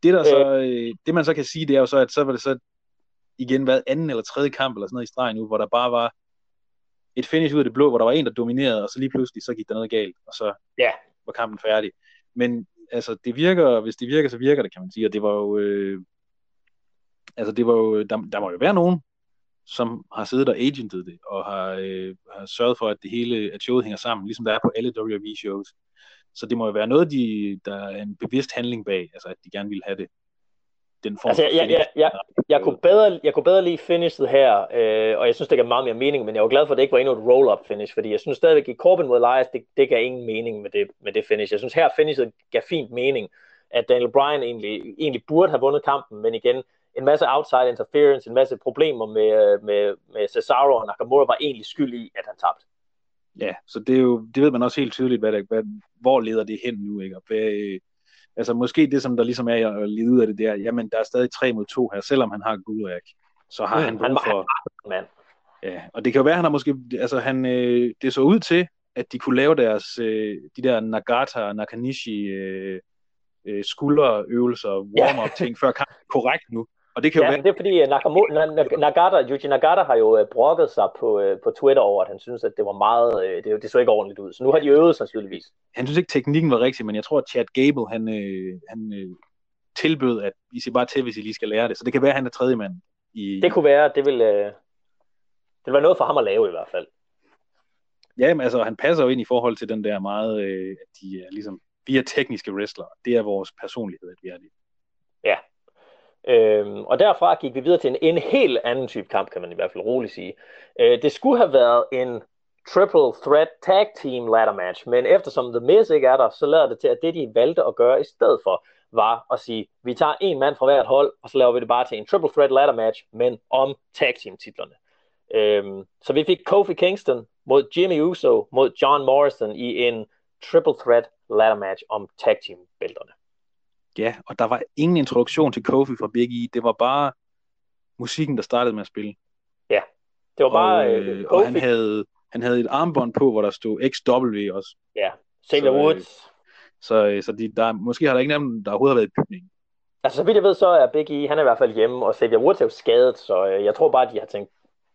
Det, der så, øh, det man så kan sige, det er jo så, at så var det så igen været anden eller tredje kamp eller sådan noget i stregen nu, hvor der bare var et finish ud af det blå, hvor der var en, der dominerede, og så lige pludselig, så gik der noget galt, og så ja. var kampen færdig. Men altså, det virker, hvis det virker, så virker det, kan man sige, og det var jo, øh, altså det var jo, der, der må jo være nogen, som har siddet og agentet det, og har, øh, har sørget for, at det hele, at showet hænger sammen, ligesom der er på alle WWE-shows. Så det må jo være noget, de, der er en bevidst handling bag, altså at de gerne vil have det. Den form altså, jeg, jeg, jeg, jeg, jeg, kunne bedre, jeg kunne bedre lide finishet her, øh, og jeg synes, det gav meget mere mening, men jeg var glad for, at det ikke var endnu et roll-up finish, fordi jeg synes stadigvæk, at Corbin mod Elias, det, det gav ingen mening med det, med det finish. Jeg synes her, finishet gav fint mening, at Daniel Bryan egentlig, egentlig burde have vundet kampen, men igen, en masse outside interference, en masse problemer med, øh, med, med Cesaro og Nakamura var egentlig skyld i, at han tabte. Ja, så det, er jo, det ved man også helt tydeligt, hvad det, hvad, hvor leder det hen nu, ikke? Og hvad, øh, altså måske det, som der ligesom er at lide ud af det der, jamen der er stadig 3 mod 2 her, selvom han har Gulak, så har mm, han brug for... Han, mand. Ja, og det kan jo være, han har måske, altså han, øh, det så ud til, at de kunne lave deres, øh, de der Nagata og Nakanishi øh, øh, skulderøvelser, warm-up ting før kampen korrekt nu. Og det kan ja, jo være... det er fordi uh, Nakamoto, Nagata, Yuji Nagata har jo uh, brokket sig på, uh, på Twitter over, at han synes, at det var meget, det, det så ikke ordentligt ud. Så nu har de øvet sandsynligvis. Han synes ikke, teknikken var rigtig, men jeg tror, at Chad Gable, han, han tilbød, at I skal bare til, hvis I lige skal lære det. Så det kan være, at han er tredje mand. I... Det kunne være, det vil, det vil være noget for ham at lave i hvert fald. Ja, men altså, han passer jo ind i forhold til den der meget, uh, at de er ligesom, vi er tekniske wrestlere. Det er vores personlighed, at vi er det. Øhm, og derfra gik vi videre til en, en helt anden type kamp, kan man i hvert fald roligt sige. Øh, det skulle have været en triple threat tag team ladder match, men eftersom The Miz ikke er der, så lader det til, at det de valgte at gøre i stedet for, var at sige, vi tager en mand fra hvert hold, og så laver vi det bare til en triple threat ladder match, men om tag team titlerne. Øhm, så vi fik Kofi Kingston mod Jimmy Uso mod John Morrison i en triple threat ladder match om tag team bælterne. Ja, og der var ingen introduktion til Kofi fra Big E. Det var bare musikken, der startede med at spille. Ja, det var bare og, øh, øh, Kofi. og han havde, han havde et armbånd på, hvor der stod XW også. Ja, Xavier Så, øh, Woods. Så, øh, så de, der, måske har der ikke nogen, der overhovedet har været i bygningen. Altså, så vidt jeg ved, så er Big E, han er i hvert fald hjemme, og Xavier Woods er jo skadet, så jeg tror bare, de har tænkt,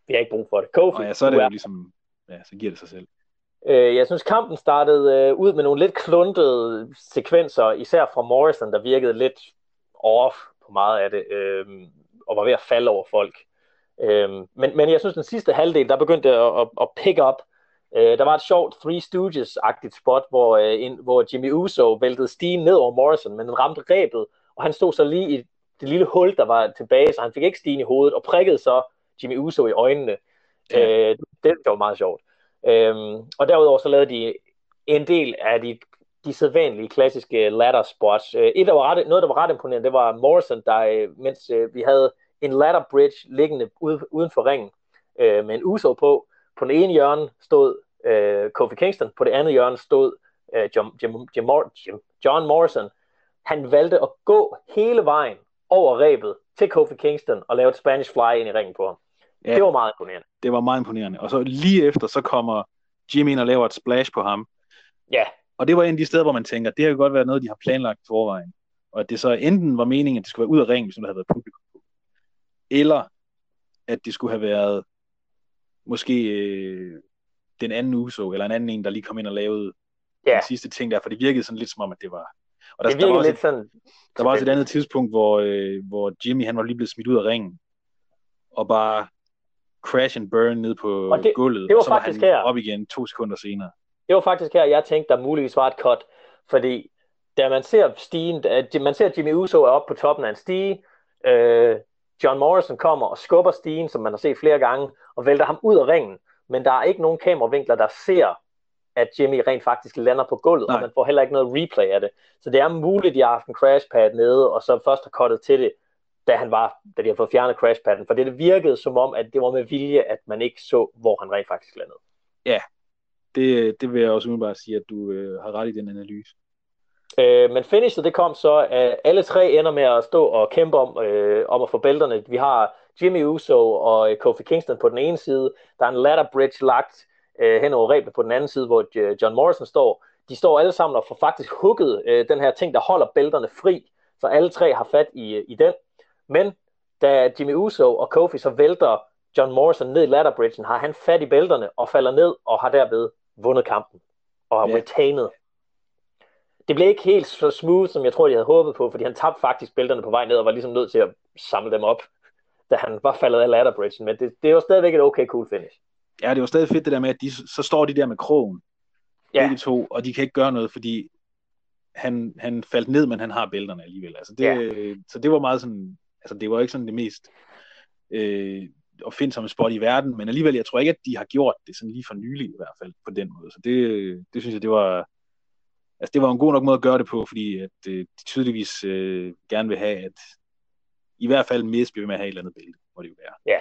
vi har ikke brug for det. Kofi, Og ja, så er det jo ligesom, ja, så giver det sig selv. Øh, jeg synes, kampen startede øh, ud med nogle lidt kluntede sekvenser, især fra Morrison, der virkede lidt off på meget af det, øh, og var ved at falde over folk. Øh, men, men jeg synes, den sidste halvdel, der begyndte at, at, at pick up. Øh, der var et sjovt Three Stooges-agtigt spot, hvor, øh, hvor Jimmy Uso væltede stigen ned over Morrison, men den ramte rebet, og han stod så lige i det lille hul, der var tilbage, så han fik ikke stigen i hovedet, og prikkede så Jimmy Uso i øjnene. Ja. Øh, det, det var meget sjovt. Øhm, og derudover så lavede de en del af de, de sædvanlige klassiske ladder spots. Øh, et, der var ret, noget, der var ret imponerende, det var Morrison, der øh, mens øh, vi havde en ladder bridge liggende ude, uden for ringen øh, med en Uso på. På den ene hjørne stod øh, Kofi Kingston, på det andet hjørne stod øh, John, Jim, Jim, Jim, John Morrison. Han valgte at gå hele vejen over rebet til Kofi Kingston og lave et Spanish fly ind i ringen på ham. Ja. Det var meget imponerende. Det var meget imponerende. Og så lige efter, så kommer Jimmy ind og laver et splash på ham. Ja, Og det var en af de steder, hvor man tænker, det har jo godt været noget, de har planlagt forvejen. Og at det så enten var meningen, at det skulle være ud af ringen, hvis der havde været publikum på. Eller at det skulle have været måske øh, den anden Uso, eller en anden en, der lige kom ind og lavede ja. den sidste ting der, for det virkede sådan lidt som om, at det var... Og der, det der, var virkede også, lidt sådan... der var også et andet tidspunkt, hvor, øh, hvor Jimmy han var lige blevet smidt ud af ringen, og bare crash and burn ned på Og det- gulvet, det var og så var faktisk han her. op igen to sekunder senere. Det var faktisk her, jeg tænkte, der muligvis var et cut, fordi da man ser stigen, at man ser Jimmy Uso er oppe på toppen af en stige, øh, John Morrison kommer og skubber stigen, som man har set flere gange, og vælter ham ud af ringen, men der er ikke nogen kameravinkler, der ser, at Jimmy rent faktisk lander på gulvet, Nej. og man får heller ikke noget replay af det. Så det er muligt, at de har haft en crashpad nede, og så først har cuttet til det, da, han var, da de har fået fjernet crashpadden, for det, det virkede som om, at det var med vilje, at man ikke så, hvor han rent faktisk landede. Det, det vil jeg også umiddelbart sige, at du øh, har ret i den analyse. Øh, men finishet, det kom så, at alle tre ender med at stå og kæmpe om, øh, om at få bælterne. Vi har Jimmy Uso og øh, Kofi Kingston på den ene side. Der er en ladder bridge lagt øh, hen over rebet på den anden side, hvor øh, John Morrison står. De står alle sammen og får faktisk hugget øh, den her ting, der holder bælterne fri. Så alle tre har fat i, i den. Men da Jimmy Uso og Kofi så vælter John Morrison ned i ladderbridgen, har han fat i bælterne og falder ned og har derved vundet kampen og har Ja. retained. Det blev ikke helt så smooth, som jeg tror, de havde håbet på, fordi han tabte faktisk bælterne på vej ned og var ligesom nødt til at samle dem op, da han var faldet af ladderbridgen. Men det, det var stadigvæk et okay cool finish. Ja, det var stadig fedt det der med, at de, så står de der med krogen, Ja. begge to, og de kan ikke gøre noget, fordi han, han faldt ned, men han har bælterne alligevel. Altså det, Ja. Så det var meget sådan, altså det var ikke sådan det mest øh, opfindsomme spot i verden, men alligevel, jeg tror ikke, at de har gjort det sådan lige for nylig i hvert fald, på den måde. Så det, det synes jeg, det var, altså det var en god nok måde at gøre det på, fordi at øh, de tydeligvis øh, gerne vil have, at i hvert fald Miz bliver med at have et eller andet bælte, må det jo være. Ja.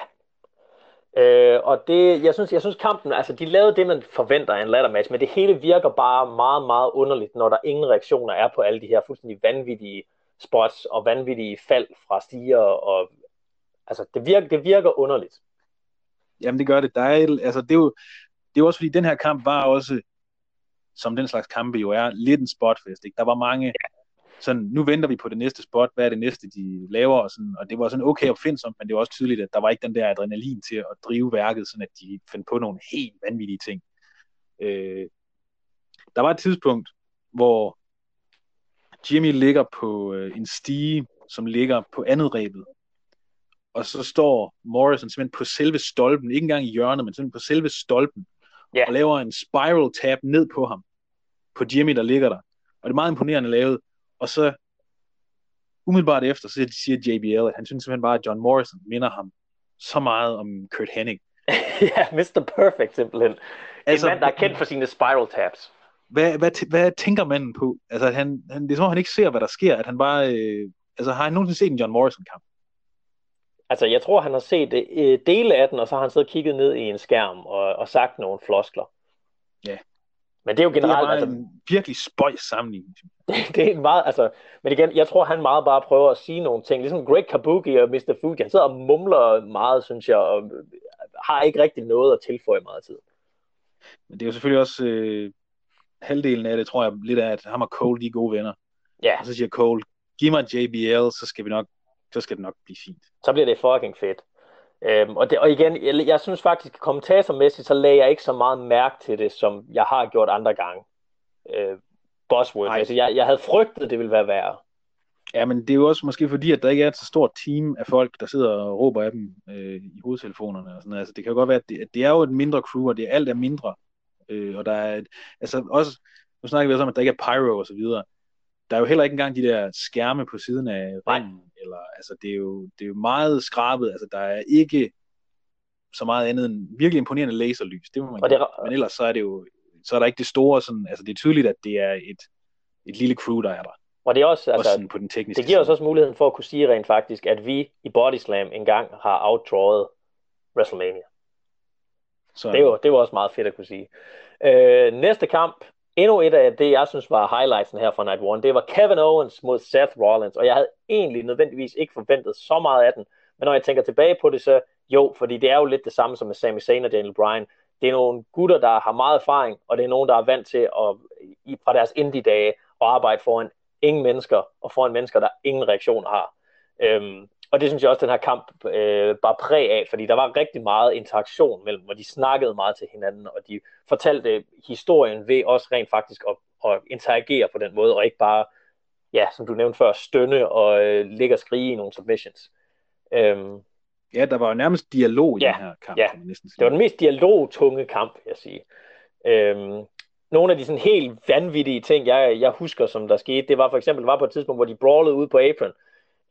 Øh, og det, jeg synes, jeg synes kampen, altså de lavede det, man forventer af en ladder match, men det hele virker bare meget, meget underligt, når der ingen reaktioner er på alle de her fuldstændig vanvittige spots og vanvittige fald fra stiger, og altså det virker, det virker underligt. Jamen det gør det. Der er, altså, det, er jo, det er jo også fordi, den her kamp var også, som den slags kampe jo er, lidt en spotfest. Ikke? Der var mange, sådan, nu venter vi på det næste spot, hvad er det næste, de laver, og, sådan, og det var sådan okay opfindsomt, men det var også tydeligt, at der var ikke den der adrenalin til at drive værket, sådan at de fandt på nogle helt vanvittige ting. Øh, der var et tidspunkt, hvor Jimmy ligger på øh, en stige, som ligger på andet rebet, og så står Morrison simpelthen på selve stolpen, ikke engang i hjørnet, men simpelthen på selve stolpen, Ja. og laver en spiral tap ned på ham, på Jimmy, der ligger der. Og det er meget imponerende lavet. Og så umiddelbart efter, så siger JBL, at han synes simpelthen bare, at John Morrison minder ham så meget om Kurt Hennig. ja, Mr. Perfect simpelthen. Altså, Altså, en mand, der er kendt for sine spiral taps. Hvad, hvad, hvad tænker manden på? Altså, at han, han, det er som om, han ikke ser, hvad der sker, at han bare... Øh, altså, har han nogensinde set en John Morrison-kamp? Altså, jeg tror, han har set øh, dele af den, og så har han siddet og kigget ned i en skærm og, og sagt nogle floskler. Ja. Men det er jo generelt... Det er altså, en virkelig spøjs sammenligning. det, det er en meget, altså, men igen, jeg tror, han meget bare prøver at sige nogle ting, ligesom Greg Kabuki og Mr. Fuji, han sidder og mumler meget, synes jeg, og har ikke rigtig noget at tilføje meget tid. Men det er jo selvfølgelig også øh, halvdelen af det, tror jeg, lidt af, at ham og Cole, de er gode venner. Ja. Og så siger Cole, giv mig JBL, så skal vi nok, så skal det nok blive fint. Så bliver det fucking fedt. Øhm, og, det, og igen, jeg, jeg synes faktisk, kommentatormæssigt, så lagde jeg ikke så meget mærke til det, som jeg har gjort andre gange. Øh, Bosworth. Altså, jeg, jeg havde frygtet, det ville være værre. Ja, men det er jo også måske fordi, at der ikke er et så stort team af folk, der sidder og råber af dem øh, i hovedtelefonerne og sådan noget. Altså, det kan jo godt være, at det, at det er jo et mindre crew, og det er alt er mindre. Øh, og der er, et, altså også, nu snakker vi også om, at der ikke er pyro og så videre. Der er jo heller ikke engang de der skærme på siden af ringen, eller, altså, det er, jo, det er jo meget skrabet, altså, der er ikke så meget andet end virkelig imponerende laserlys, det må man Og det er- Men ellers så er det jo, så er der ikke det store, sådan, altså det er tydeligt, at det er et, et lille crew, der er der, Og det er også, altså, også på den tekniske det giver os også muligheden for at kunne sige rent faktisk, at vi i Body Slam engang har outdrawet WrestleMania. Så, Det var, det var også meget fedt at kunne sige. Øh, næste kamp, endnu et af det, jeg synes var highlightsen her fra Night One, det var Kevin Owens mod Seth Rollins, og jeg havde egentlig nødvendigvis ikke forventet så meget af den, men når jeg tænker tilbage på det, så jo, fordi det er jo lidt det samme som med Sami Zayn og Daniel Bryan. Det er nogle gutter, der har meget erfaring, og det er nogen, der er vant til at, i, fra deres indie-dage at arbejde foran ingen mennesker, og foran mennesker, der ingen reaktion har. Øhm, og det synes jeg også, den her kamp øh, var præg af, fordi der var rigtig meget interaktion mellem, hvor de snakkede meget til hinanden, og de fortalte historien ved også rent faktisk at, at interagere på den måde, og ikke bare, ja, som du nævnte før, stønne og øh, ligge og skrige i nogle submissions. Øhm, Ja, der var jo nærmest dialog i Ja, den her kamp, ja. kan man næsten sige. det var den mest dialogtunge kamp, vil jeg sige. Øhm, nogle af de sådan helt vanvittige ting, jeg, jeg husker, som der skete, det var for eksempel, var på et tidspunkt, hvor de brawlede ud på apron.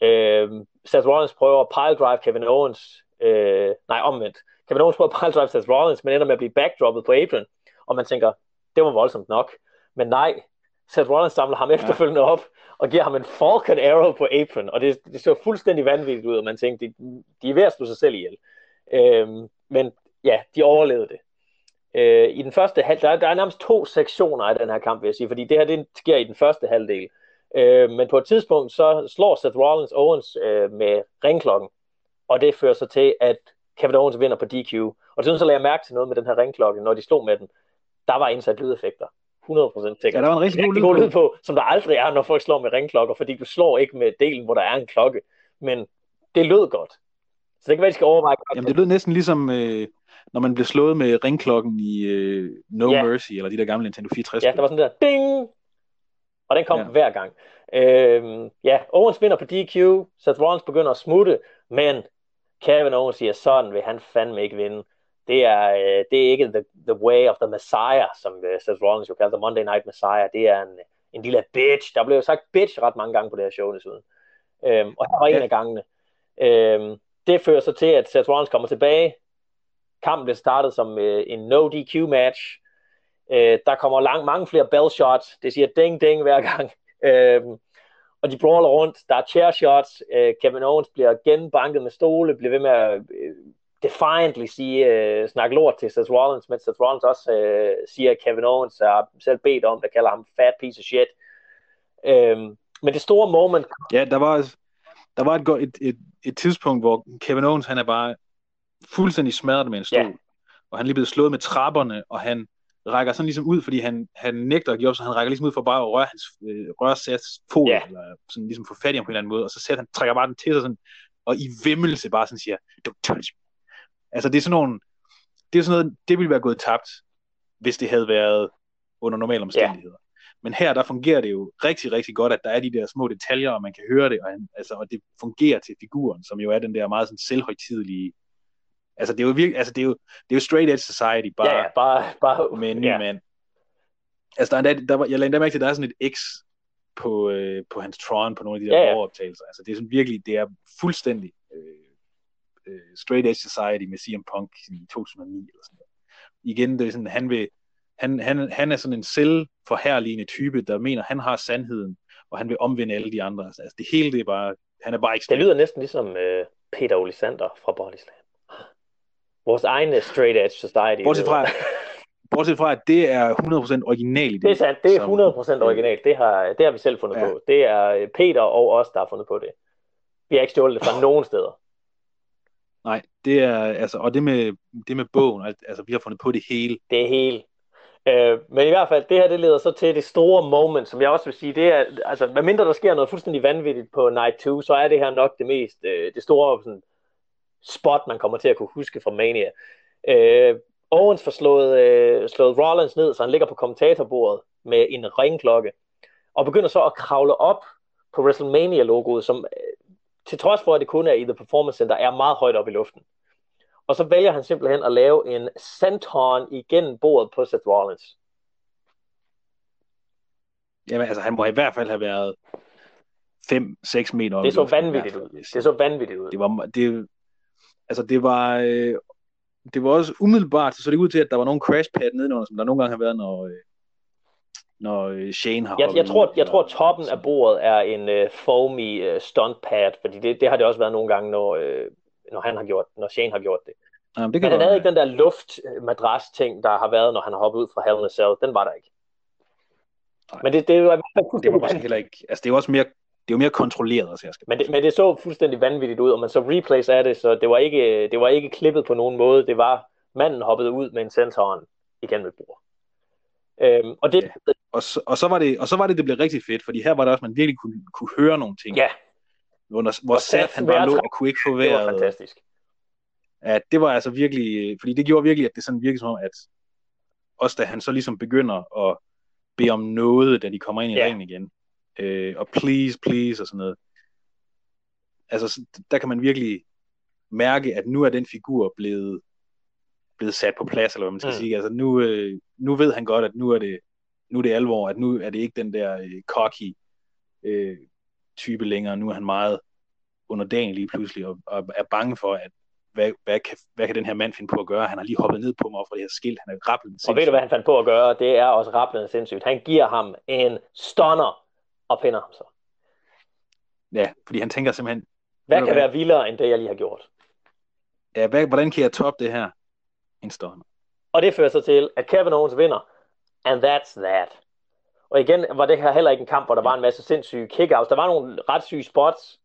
Øhm, Seth Rollins prøver at pile drive Kevin Owens. Øh, nej, omvendt. Kevin Owens prøver at pile drive Seth Rollins, men ender med at blive backdroppet på apron. Og man tænker, det var voldsomt nok. Men nej, Seth Rollins samler ham efterfølgende op og giver ham en Falcon Arrow på apron. Og det, det så fuldstændig vanvittigt ud, og man tænkte, de, de er ved at slå sig selv ihjel. Øhm, men ja, de overlevede det. Øh, I den første halv, der, er- der er nærmest to sektioner af den her kamp, vil jeg sige, fordi det her det sker i den første halvdel. Øh, men på et tidspunkt, så slår Seth Rollins Owens øh, med ringklokken, og det fører så til, at Kevin Owens vinder på DQ. Og så så lagde jeg mærke til noget med den her ringklokke, når de slog med den. Der var indsat lydeffekter. 100% sikkert. Ja, der var en rigtig god god på. lyd på, som der aldrig er, når folk slår med ringklokker, fordi du slår ikke med delen, hvor der er en klokke. Men det lød godt. Så det kan være, de skal overveje. Jamen, det lød næsten ligesom, øh, når man blev slået med ringklokken i øh, No Ja. Mercy, eller de der gamle Nintendo 64. Ja, der var sådan der ding, og den kom Ja. hver gang. Øhm, ja, Owens vinder på DQ, Seth Rollins begynder at smutte, men Kevin Owens siger, sådan vil han fandme ikke vinde. Det er, øh, det er ikke the, the way of the Messiah, som øh, Seth Rollins jo kalder the Monday Night Messiah. Det er en, en lille bitch. Der blev jo sagt bitch ret mange gange på det her show desuden. Øhm, og her var en af gangene. Øhm, det fører så til, at Seth Rollins kommer tilbage. Kampen blev startet som øh, en no DQ match. Øh, der kommer lang, mange flere bell shots. Det siger ding ding hver gang. Øhm, og de brawler rundt. Der er chair shots. Øh, Kevin Owens bliver genbanket med stole. Bliver ved med at øh, defiantly sige, øh, snakke lort til Seth Rollins, men Seth Rollins også øh, siger, at Kevin Owens er selv bedt om, der kalder ham fat piece of shit. Øhm, men det store moment, Ja, der var, der var et, et, et, et tidspunkt, hvor Kevin Owens, han er bare fuldstændig smadret med en stol. Ja. Og han er lige blevet slået med trapperne, og han rækker sådan ligesom ud, fordi han, han nægter at give op, så han rækker ligesom ud for bare at røre, hans, øh, røre fod, Ja. eller sådan ligesom få fat i ham på en eller anden måde, og så Seth, han trækker bare den til sig sådan, og i vimmelse bare sådan siger, don't touch me. Altså det er sådan nogle, det er sådan noget, det ville være gået tabt, hvis det havde været under normale omstændigheder. Men her, der fungerer det jo rigtig, rigtig godt, at der er de der små detaljer, og man kan høre det, og, han, altså, og det fungerer til figuren, som jo er den der meget sådan selvhøjtidelige, altså det er jo virkelig, altså det er jo, det er jo straight edge society, bare ja, ja, bare, bare med en ny ja. mand. Altså, der er, endda- der var, jeg lagde endda mærke til, at der er sådan et X på, øh, på hans Tron, på nogle af de der Ja, ja, ja. ja. optagelser. Altså, det er sådan virkelig, det er fuldstændig øh, øh, straight edge society med CM Punk i 2009 eller sådan noget. Igen, det er sådan, han vil, han, han, han er sådan en selvforherligende type, der mener, han har sandheden, og han vil omvende alle de andre. Altså, det hele, det er bare, han er bare Det ekstrem. lyder næsten ligesom, øh, Peter Olisander fra Bodyslam. Vores egen straight edge society. Bortset fra, bortset fra, at det er 100% original i Det er sandt, det er 100% originalt. Det har, det har vi selv fundet ja. på. Det er øh, Peter og os, der har fundet på det. Vi har ikke stjålet det fra nogen steder. Nej, det er, altså, og det med, det med bogen, altså vi har fundet på det hele. Det er hele. Øh, men i hvert fald, det her det leder så til det store moment, som jeg også vil sige, det er, altså, hvad mindre der sker noget fuldstændig vanvittigt på Night 2, så er det her nok det mest, øh, det store sådan, spot, man kommer til at kunne huske fra Mania. Øh, Owens får slået, øh, slået Rollins ned, så han ligger på kommentatorbordet med en ringklokke, og begynder så at kravle op på WrestleMania-logoet, som øh, til trods for, at det kun er i The Performance Center, er meget højt op i luften. Og så vælger han simpelthen at lave en senton igennem bordet på Seth Rollins. Jamen altså, han må i hvert fald have været 5-6 meter Det så vanvittigt ud. Det så vanvittigt ud. Det var, det, altså det var, øh, det var også umiddelbart, så det ud til, at der var nogle crash pad nedenunder, som der nogle gange har været, når, øh, når øh, Shane har jeg, jeg, tror, jeg tror, toppen af bordet er en uh, foamy uh, stunt pad, fordi det, det har det også været nogle gange, når, uh, når han har gjort, når Shane har gjort det. Jamen, det kan Men han havde ikke den der luftmadras ting, der har været, når han har hoppet ud fra Hell in a Cell. Den var der ikke. Nej. Men det, det, var, det var bare heller ikke, altså det var også mere det er jo mere kontrolleret, så jeg skal men det, men det så fuldstændig vanvittigt ud, og man så replays af det, så det var ikke, det var ikke klippet på nogen måde. Det var, manden hoppede ud med en sensoren igen med bord. Øhm, og, det, ja. og, så, og, så var det, og så var det, det blev rigtig fedt, fordi her var det også, man virkelig kunne, kunne høre nogle ting. Ja. Hvor, hvor Seth, han bare lå og kunne ikke få vejret. Det var fantastisk. Ja, det var altså virkelig, fordi det gjorde virkelig, at det sådan virkede som om, at også da han så ligesom begynder at bede om noget, da de kommer ind i ja. ringen igen, øh, og please, please og sådan noget. Altså, der kan man virkelig mærke, at nu er den figur blevet, blevet sat på plads, eller hvad man skal mm. sige. Altså, nu, øh, nu ved han godt, at nu er det, nu er det alvor, at nu er det ikke den der øh, cocky øh, type længere. Nu er han meget underdanig lige pludselig, og, og er bange for, at hvad, hvad, kan, hvad kan den her mand finde på at gøre? Han har lige hoppet ned på mig for det her skilt. Han er rapplet Og ved du, hvad han fandt på at gøre? Det er også rapplet sindssygt. Han giver ham en stunner og pinder ham så. Ja, fordi han tænker simpelthen... Hvad kan være vildere end det, jeg lige har gjort? Ja, hvad, hvordan kan jeg toppe det her? En stående. Og det fører så til, at Kevin Owens vinder. And that's that. Og igen var det her heller ikke en kamp, hvor der var en masse sindssyge kickouts. Der var nogle ret syge spots,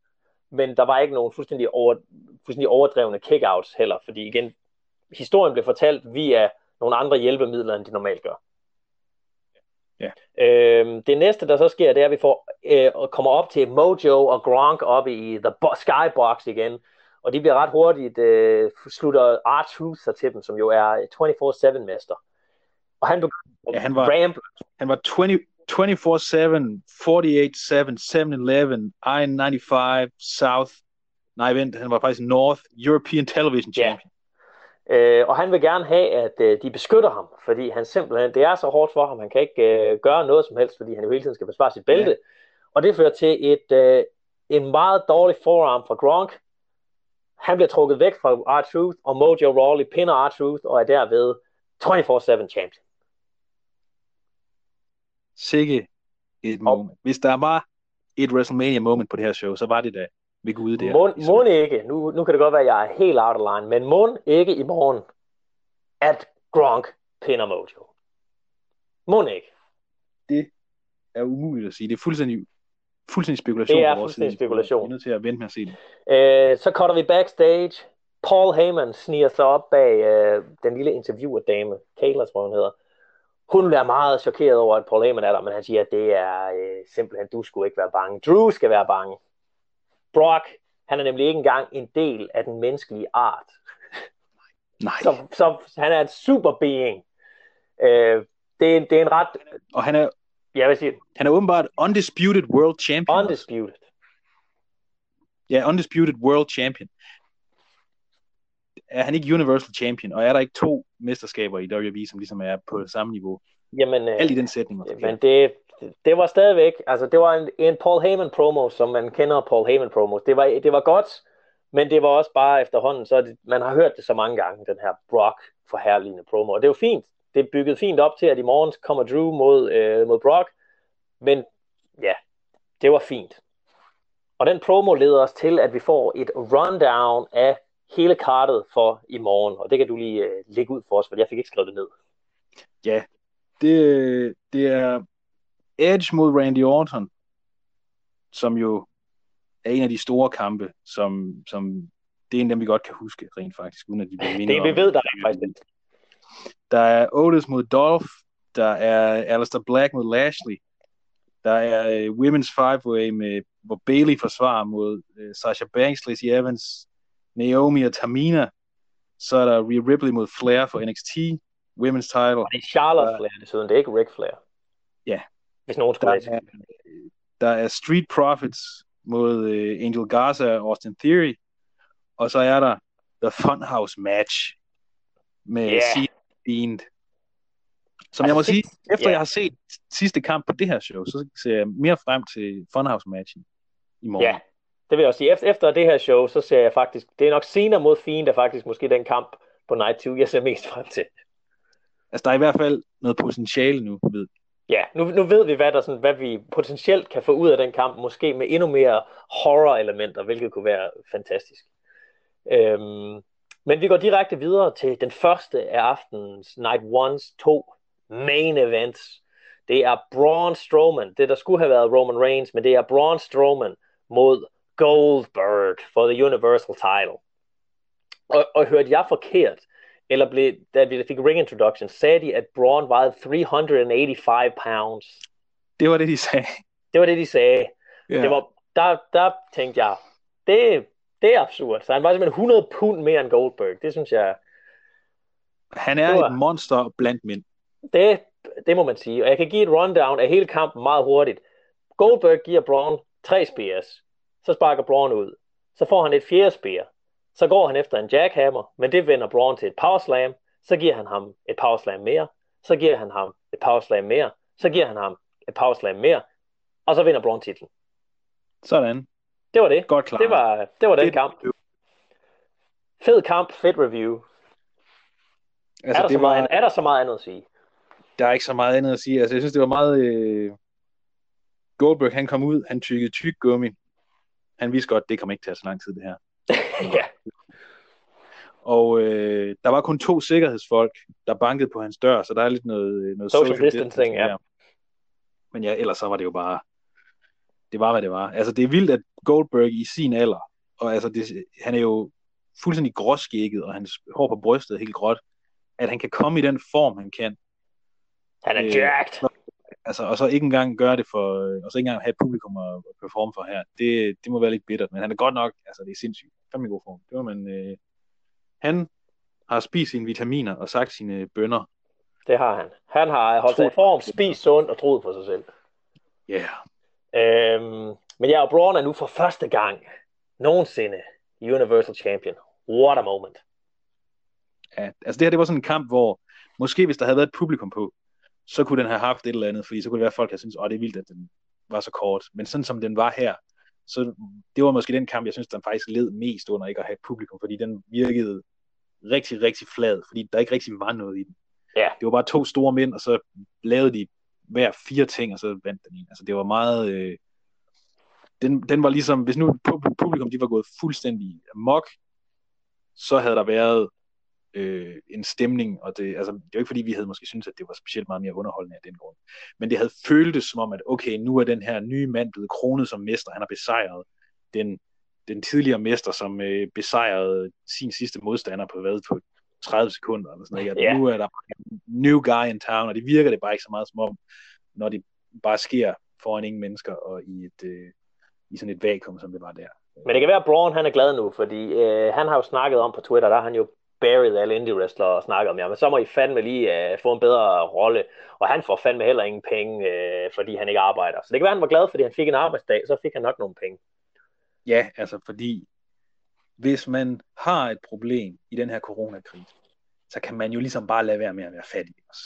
men der var ikke nogen fuldstændig, over, fuldstændig overdrevne kickouts heller, fordi igen, historien blev fortalt via nogle andre hjælpemidler, end de normalt gør. Ja. Øhm, det næste, der så sker, det er, at vi får, øh, kommer op til Mojo og Gronk op i The Skybox igen. Og de bliver ret hurtigt, øh, slutter R-Truth sig til dem, som jo er 24-7-mester. Og han, ja, han var, ramp. han var 20, 24-7, 48-7, 7-Eleven, I-95, South, nej vent, han var faktisk North European Television Champion. Øh, og han vil gerne have, at øh, de beskytter ham, fordi han simpelthen, det er så hårdt for ham, han kan ikke øh, gøre noget som helst, fordi han jo hele tiden skal forsvare sit bælte. Ja. Og det fører til et, øh, en meget dårlig forearm fra Gronk. Han bliver trukket væk fra R-Truth, og Mojo Rawley pinder R-Truth, og er derved 24-7 champion. Sikke et moment. Hvis der var et WrestleMania moment på det her show, så var det da ved Gud der. Må, må ikke, nu, nu kan det godt være, at jeg er helt out of line, men må ikke i morgen, at Gronk pinder Mojo. Må ikke. Det er umuligt at sige. Det er fuldstændig, fuldstændig spekulation. Det er fuldstændig spekulation. Vi er nødt til at vente med at se det. Øh, så cutter vi backstage. Paul Heyman sniger sig op bag øh, den lille interviewerdame, Kayla tror hun hedder. Hun bliver meget chokeret over, at Paul Heyman er der, men han siger, at det er øh, simpelthen, du skulle ikke være bange. Drew skal være bange. Brock, han er nemlig ikke engang en del af den menneskelige art. Nej. Så, så han er en super being. Øh, det, er, det er en ret... Og han er... Ja, hvad siger Han er åbenbart undisputed world champion. Undisputed. Ja, undisputed world champion. Er han ikke universal champion? Og er der ikke to mesterskaber i WWE, som ligesom er på samme niveau? Jamen, øh, Alt i den sætning. Men det, det var stadigvæk, altså det var en, en Paul Heyman promo, som man kender Paul Heyman promo. Det var, det var godt, men det var også bare efterhånden, så det, man har hørt det så mange gange, den her Brock forherligende promo. Og det var fint. Det byggede fint op til, at i morgen kommer Drew mod, øh, mod Brock. Men ja, det var fint. Og den promo leder os til, at vi får et rundown af hele kartet for i morgen. Og det kan du lige øh, lægge ud for os, for jeg fik ikke skrevet det ned. Ja, det, det er Edge mod Randy Orton, som jo er en af de store kampe, som, som det er en af dem, vi godt kan huske, rent faktisk, uden at de bliver Det vi ved, der er faktisk. Der er Otis mod Dolph, der er Alistair Black mod Lashley, der er uh, Women's Five-Way, med, hvor Bailey forsvarer mod uh, Sasha Banks, Lacey Evans, Naomi og Tamina. Så er der Rhea Ripley mod Flair for NXT Women's Title. Og det er Charlotte der, Flair, desuden. Det er ikke Ric Flair. Ja. Hvis nogen skulle der, er, der er Street Profits mod uh, Angel Garza og Austin Theory. Og så er der The Funhouse Match med yeah. Fiend. Som altså, jeg må sige, efter yeah. jeg har set sidste kamp på det her show, så ser jeg mere frem til Funhouse-matchen i morgen. Ja, det vil jeg også sige. Efter, efter det her show, så ser jeg faktisk, det er nok senere mod Fiend, der faktisk måske den kamp på Night 2, jeg ser mest frem til. Altså, der er i hvert fald noget potentiale nu, ved Ja, nu, nu ved vi, hvad, der sådan, hvad vi potentielt kan få ud af den kamp, måske med endnu mere horror-elementer, hvilket kunne være fantastisk. Øhm, men vi går direkte videre til den første af aftenens Night Ones to main events. Det er Braun Strowman, det der skulle have været Roman Reigns, men det er Braun Strowman mod Goldberg for the Universal title. Og, og hørte jeg forkert, eller blev, da vi fik ring introduction, sagde de, at Braun vejede 385 pounds. Det var det, de sagde. Det var det, de sagde. Yeah. Det var, der, der tænkte jeg, det, det er absurd. Så han var simpelthen 100 pund mere end Goldberg. Det synes jeg... Han er var, et monster blandt mænd. Det, det må man sige. Og jeg kan give et rundown af hele kampen meget hurtigt. Goldberg giver Braun tre spears. Så sparker Braun ud. Så får han et fjerde spear. Så går han efter en jackhammer, men det vender Braun til et powerslam. Så giver han ham et powerslam mere. Så giver han ham et powerslam mere. Så giver han ham et powerslam mere. Og så vinder Braun titlen. Sådan. Det var det. Godt klar. Det var, det var den det, kamp. Fed kamp, fed review. Altså, er, der det var, meget, er der så meget andet at sige? Der er ikke så meget andet at sige. Altså, jeg synes, det var meget... Øh... Goldberg, han kom ud, han tykkede tyk gummi. Han vidste godt, det kommer ikke til at så lang tid, det her. ja. Og øh, der var kun to sikkerhedsfolk, der bankede på hans dør, så der er lidt noget, noget social, social distancing, ja. Men ja, ellers så var det jo bare, det var, hvad det var. Altså, det er vildt, at Goldberg i sin alder, og altså, det, han er jo fuldstændig gråskægget, og hans hår på brystet er helt gråt, at han kan komme i den form, han kan. Han er øh, jacked. Altså, og så ikke engang gøre det for, og så ikke engang have publikum at performe for her. Det, det må være lidt bittert, men han er godt nok, altså det er sindssygt. Fandme god form. Det var man, øh, han har spist sine vitaminer og sagt sine bønder. Det har han. Han har holdt sig i form, spist sundt og troet på sig selv. Ja. Yeah. Øhm, men jeg og Braun er nu for første gang nogensinde Universal Champion. What a moment. Ja, altså det her, det var sådan en kamp, hvor måske hvis der havde været et publikum på, så kunne den have haft et eller andet, fordi så kunne det være, at folk havde syntes, åh, det er vildt, at den var så kort. Men sådan som den var her, så det var måske den kamp, jeg synes, den faktisk led mest under ikke at have et publikum, fordi den virkede rigtig, rigtig flad, fordi der ikke rigtig var noget i den. Ja. Det var bare to store mænd, og så lavede de hver fire ting, og så vandt den en. Altså det var meget... Øh, den, den var ligesom, hvis nu publikum de var gået fuldstændig amok, så havde der været øh, en stemning, og det, altså, det var ikke fordi, vi havde måske syntes, at det var specielt meget mere underholdende af den grund. Men det havde føltes som om, at okay, nu er den her nye mand blevet kronet som mester, han har besejret den, den tidligere mester, som øh, besejrede sin sidste modstander på hvad, på 30 sekunder, eller sådan noget. Ja, yeah. Nu er der en new guy in town, og det virker det bare ikke så meget som om, når det bare sker foran ingen mennesker, og i et, øh, i sådan et vakuum, som det var der. Men det kan være, at Braun han er glad nu, fordi øh, han har jo snakket om på Twitter, der har han jo buried alle indie wrestlere og snakket om, men så må I fandme lige øh, få en bedre rolle, og han får fandme heller ingen penge, øh, fordi han ikke arbejder. Så det kan være, at han var glad, fordi han fik en arbejdsdag, så fik han nok nogle penge. Ja, altså fordi hvis man har et problem i den her coronakrise, så kan man jo ligesom bare lade være med at være fattig også.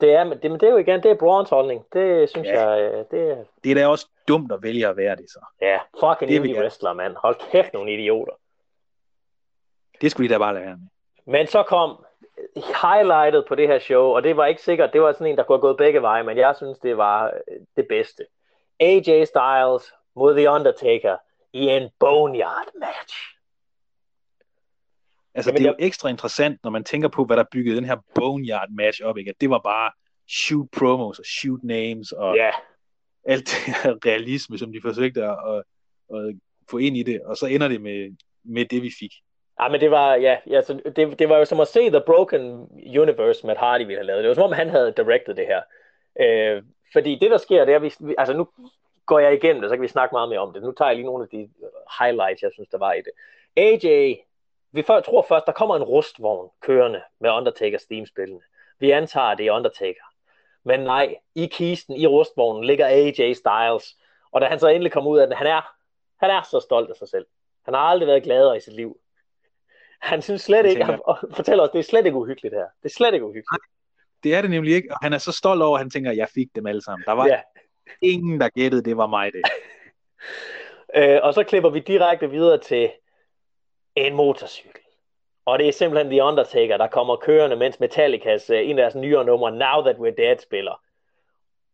Det er, det, men det er jo igen, det er Browns holdning. Det synes ja. jeg, øh, det Det er da også dumt at vælge at være det så. Ja, fucking det indie wrestler, mand. Hold kæft, nogle idioter. Det skulle de da bare lade være med. Men så kom highlightet på det her show, og det var ikke sikkert, det var sådan en, der kunne have gået begge veje, men jeg synes, det var øh, det bedste. AJ Styles mod The Undertaker i en boneyard match. Altså, Jamen, det er jo jeg- ekstra interessant, når man tænker på, hvad der byggede den her boneyard match op, ikke? At det var bare shoot promos og shoot names og Ja, alt det her realisme, som de forsøgte at, at, at få ind i det, og så ender det med, med det, vi fik. Ja, men det var, ja, ja så det, det var jo som at se The Broken Universe, Matt Hardy ville have lavet. Det var som om, han havde directed det her. Øh, fordi det, der sker, det er, vi- altså nu går jeg igennem det, så kan vi snakke meget mere om det. Nu tager jeg lige nogle af de highlights, jeg synes, der var i det. AJ, vi før, tror først, der kommer en rustvogn kørende med Undertakers themespillende. Vi antager, det er Undertaker. Men nej, i kisten, i rustvognen, ligger AJ Styles. Og da han så endelig kommer ud af den, han er, han er så stolt af sig selv. Han har aldrig været gladere i sit liv. Han synes slet ikke, han, og fortæller os, det er slet ikke uhyggeligt her. Det er slet ikke uhyggeligt. Det er det nemlig ikke, og han er så stolt over, at han tænker, at jeg fik dem alle sammen. Der var Ja. Ingen, der gættede, det var mig det. Øh, og så klipper vi direkte videre til en motorcykel. Og det er simpelthen The Undertaker, der kommer kørende, mens Metallicas, øh, en af deres nyere numre, Now That We're Dead, spiller.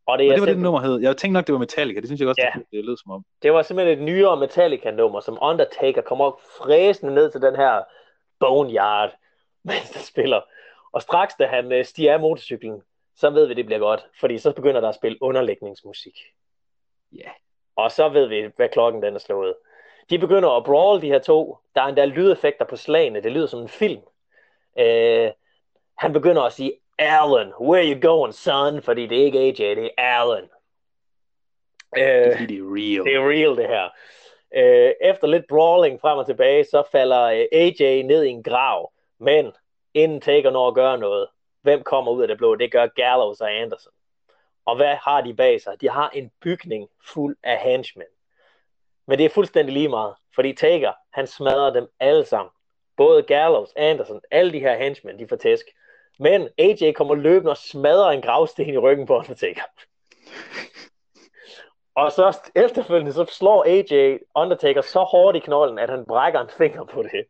Og det, Og det var det, simpelthen- nummer hed. Jeg tænkte nok, det var Metallica. Det synes jeg også, Ja. det, det lød som om. det var simpelthen et nyere Metallica-nummer, som Undertaker kommer fræsende ned til den her boneyard, mens der spiller. Og straks da han øh, stiger af motorcyklen, så ved vi, det bliver godt, fordi så begynder der at spille underlægningsmusik. Ja. Og så ved vi, hvad klokken den er slået. De begynder at brawl, de her to. Der er endda lydeffekter på slagene. Det lyder som en film. Øh, han begynder at sige, Alan, where you going, son? Fordi det er ikke AJ, det er er Øh, det er real. det er real, det her. Øh, efter lidt brawling frem og tilbage, så falder øh, AJ ned i en grav. Men inden Taker når at gøre noget, hvem kommer ud af det blå? Det gør Gallows og Anderson. Og hvad har de bag sig? De har en bygning fuld af henchmen. Men det er fuldstændig lige meget, fordi Taker, han smadrer dem alle sammen. Både Gallows, Anderson, alle de her henchmen, de får tæsk. Men AJ kommer løbende og smadrer en gravsten i ryggen på Undertaker. Og så efterfølgende, så slår AJ Undertaker så hårdt i knolden, at han brækker en finger på det.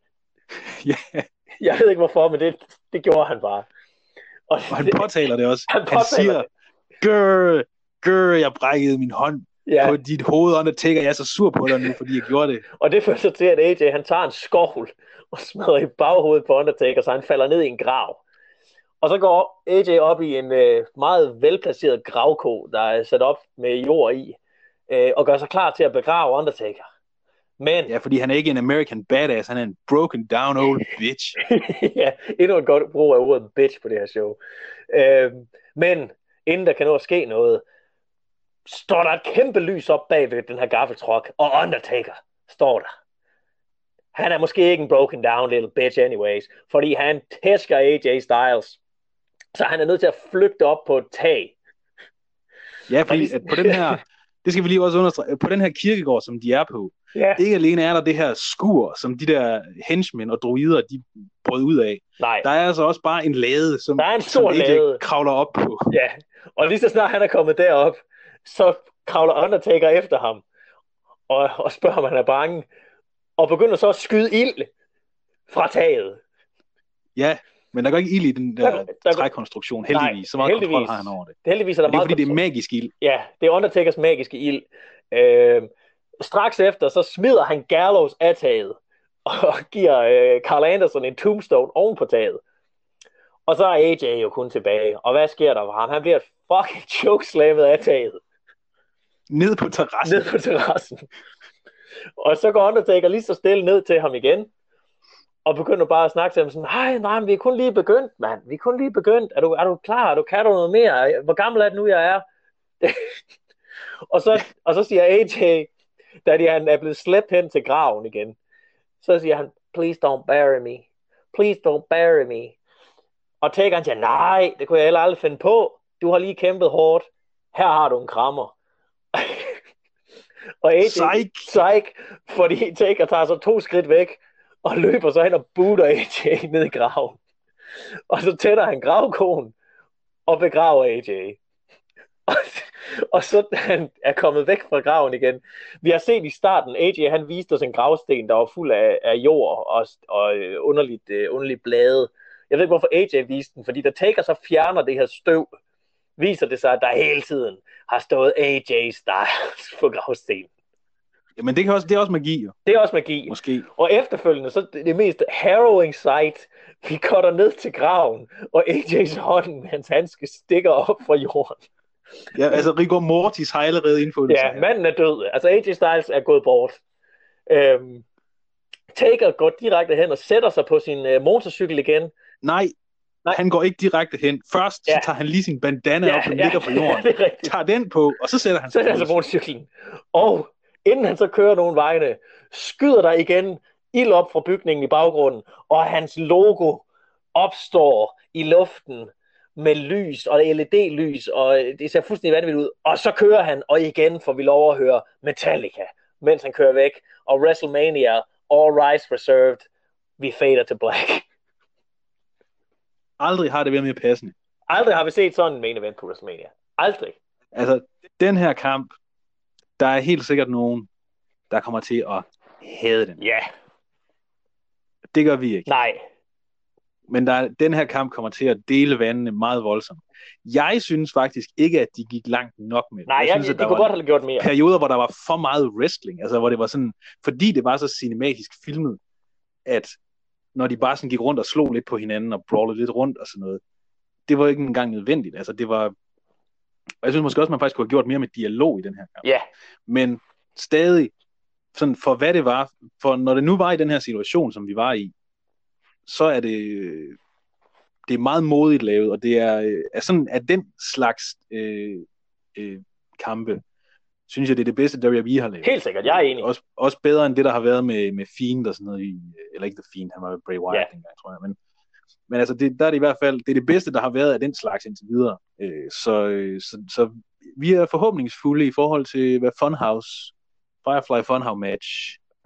ja. Jeg ved ikke hvorfor, men det, det gjorde han bare. Og, Og han påtaler det også. Han Han, siger, gør, gør, jeg brækkede min hånd ja, på dit hoved, Undertaker. Jeg er så sur på dig nu, fordi jeg gjorde det. og det fører så til, at AJ han tager en skovl og smadrer i baghovedet på Undertaker, så han falder ned i en grav. Og så går AJ op i en øh, meget velplaceret gravko, der er sat op med jord i, øh, og gør sig klar til at begrave Undertaker. Men Ja, fordi han er ikke en American badass, han er en broken down old bitch. ja, endnu et godt brug af ordet bitch på det her show. Øh, men inden der kan nå at ske noget, står der et kæmpe lys op bag ved den her gaffeltruck, og Undertaker står der. Han er måske ikke en broken down little bitch anyways, fordi han tæsker AJ Styles. Så han er nødt til at flygte op på et tag. Ja, fordi at på den her, det skal vi lige også understrege, på den her kirkegård, som de er på, Ja. ikke alene er der det her skur, som de der henchmen og druider, de brød ud af. Nej, Der er altså også bare en lade, som, Der er en som stor AJ lade. kravler op på. Ja, og lige så snart han er kommet derop, så kravler Undertaker efter ham, og, og spørger, om han er bange, og begynder så at skyde ild fra taget. Ja, men der går ikke ild i den der, Der- der- trækonstruktion, heldigvis. Så meget heldigvis. kontrol har han over det. Heldigvis er der Det er meget fordi, det er kontrol. magisk ild. Ja, det er Undertakers magiske ild. Øh, straks efter, så smider han Gallows af taget, og giver øh, Carl Anderson en tombstone oven på taget. Og så er AJ jo kun tilbage. Og hvad sker der for ham? Han bliver fucking chokeslammet af taget. Ned på terrassen. ned på terrassen. Og så går Undertaker lige så stille ned til ham igen, og begynder bare at snakke til ham sådan, nej, nej, vi er kun lige begyndt, mand. Vi er kun lige begyndt. Er du, er du klar? Er du, kan du noget mere? Hvor gammel er det nu, jeg er? og, så, og så siger AJ, da de, han er blevet slæbt hen til graven igen, så siger han, please don't bury me. Please don't bury me. Og Taker han siger, nej, det kunne jeg heller aldrig finde på. Du har lige kæmpet hårdt. Her har du en krammer. og AJ, Psych. psych, fordi Taker tager så to skridt væk, og løber så hen og booter AJ ned i graven. Og så tænder han gravkonen, og begraver AJ. Og, og så han er kommet væk fra graven igen. Vi har set i starten, AJ han viste os en gravsten, der var fuld af, af jord og, og øh, underligt, øh, underligt blade. Jeg ved ikke, hvorfor AJ viste den, fordi da Taker så fjerner det her støv, viser det sig, at der hele tiden har stået AJ Styles på gravstenen. Men det, kan også, det er også magi, jo. Det er også magi. Måske. Og efterfølgende, så det, det mest harrowing sight, vi cutter ned til graven, og AJ's hånd med hans handske stikker op fra jorden. Ja, altså Rigor Mortis har allerede indfundet Ja, sig. manden er død. Altså AJ Styles er gået bort. Øhm, Taker går direkte hen og sætter sig på sin øh, motorcykel igen. Nej, Nej. han går ikke direkte hen. Først Ja. så tager han lige sin bandana op, som ligger på jorden. rigtigt. Tager den på, og så sætter han sig altså motorcyklen. Og inden han så kører nogle vegne, skyder der igen ild op fra bygningen i baggrunden, og hans logo opstår i luften med lys og LED-lys, og det ser fuldstændig vanvittigt ud. Og så kører han, og igen får vi lov at høre Metallica, mens han kører væk. Og WrestleMania, All Rights Reserved, vi fader til black. Aldrig har det været mere passende. Aldrig har vi set sådan en main event på WrestleMania. Aldrig. Altså, den her kamp, der er helt sikkert nogen, der kommer til at hade den. Ja, Det gør vi ikke. nej. Men der, den her kamp kommer til at dele vandene meget voldsomt. Jeg synes faktisk ikke, at de gik langt nok med det. Nej, jeg, synes, jeg, at de kunne godt have gjort mere. perioder, hvor der var for meget wrestling. Altså, hvor det var sådan, fordi det var så cinematisk filmet, at når de bare sådan gik rundt og slog lidt på hinanden og brawlede lidt rundt og sådan noget, det var ikke engang nødvendigt. Altså, det var... Og jeg synes måske også, man faktisk kunne have gjort mere med dialog i den her kamp. Ja, Men stadig, sådan for hvad det var, for når det nu var i den her situation, som vi var i, så er det, det er meget modigt lavet, og det er, øh, er sådan, at den slags øh, øh, kampe, synes jeg, det er det bedste, WWE har lavet. helt sikkert. Jeg er enig. Også, også bedre end det, der har været med, med Fiend og sådan noget, i, eller ikke The Fiend, han var med Bray Wyatt Ja. dengang, tror jeg, men, men altså, det, der er det i hvert fald, det er det bedste, der har været af den slags indtil videre. Øh, så, øh, så, så vi er forhåbningsfulde i forhold til, hvad Funhouse, Firefly Funhouse match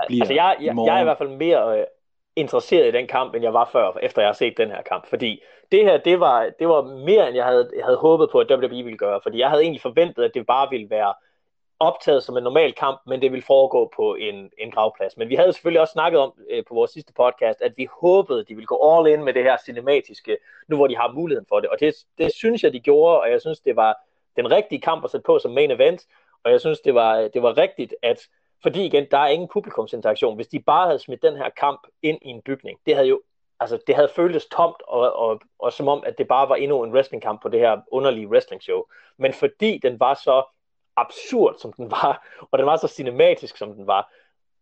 bliver Altså, jeg, jeg, jeg er i hvert fald mere øh, interesseret i den kamp, end jeg var før, efter jeg har set den her kamp. Fordi det her, det var, det var mere, end jeg havde, jeg havde håbet på, at WWE ville gøre. Fordi jeg havde egentlig forventet, at det bare ville være optaget som en normal kamp, men det ville foregå på en, en gravplads. Men vi havde selvfølgelig også snakket om øh, på vores sidste podcast, at vi håbede, at de ville gå all in med det her cinematiske, nu hvor de har muligheden for det. Og det, det synes jeg, de gjorde, og jeg synes, det var den rigtige kamp at sætte på som main event. Og jeg synes, det var, det var rigtigt, at fordi igen, der er ingen publikumsinteraktion. Hvis de bare havde smidt den her kamp ind i en bygning, det havde jo altså, det havde føltes tomt, og, og, og som om, at det bare var endnu en wrestlingkamp på det her underlige wrestling show. Men fordi den var så absurd, som den var, og den var så cinematisk, som den var,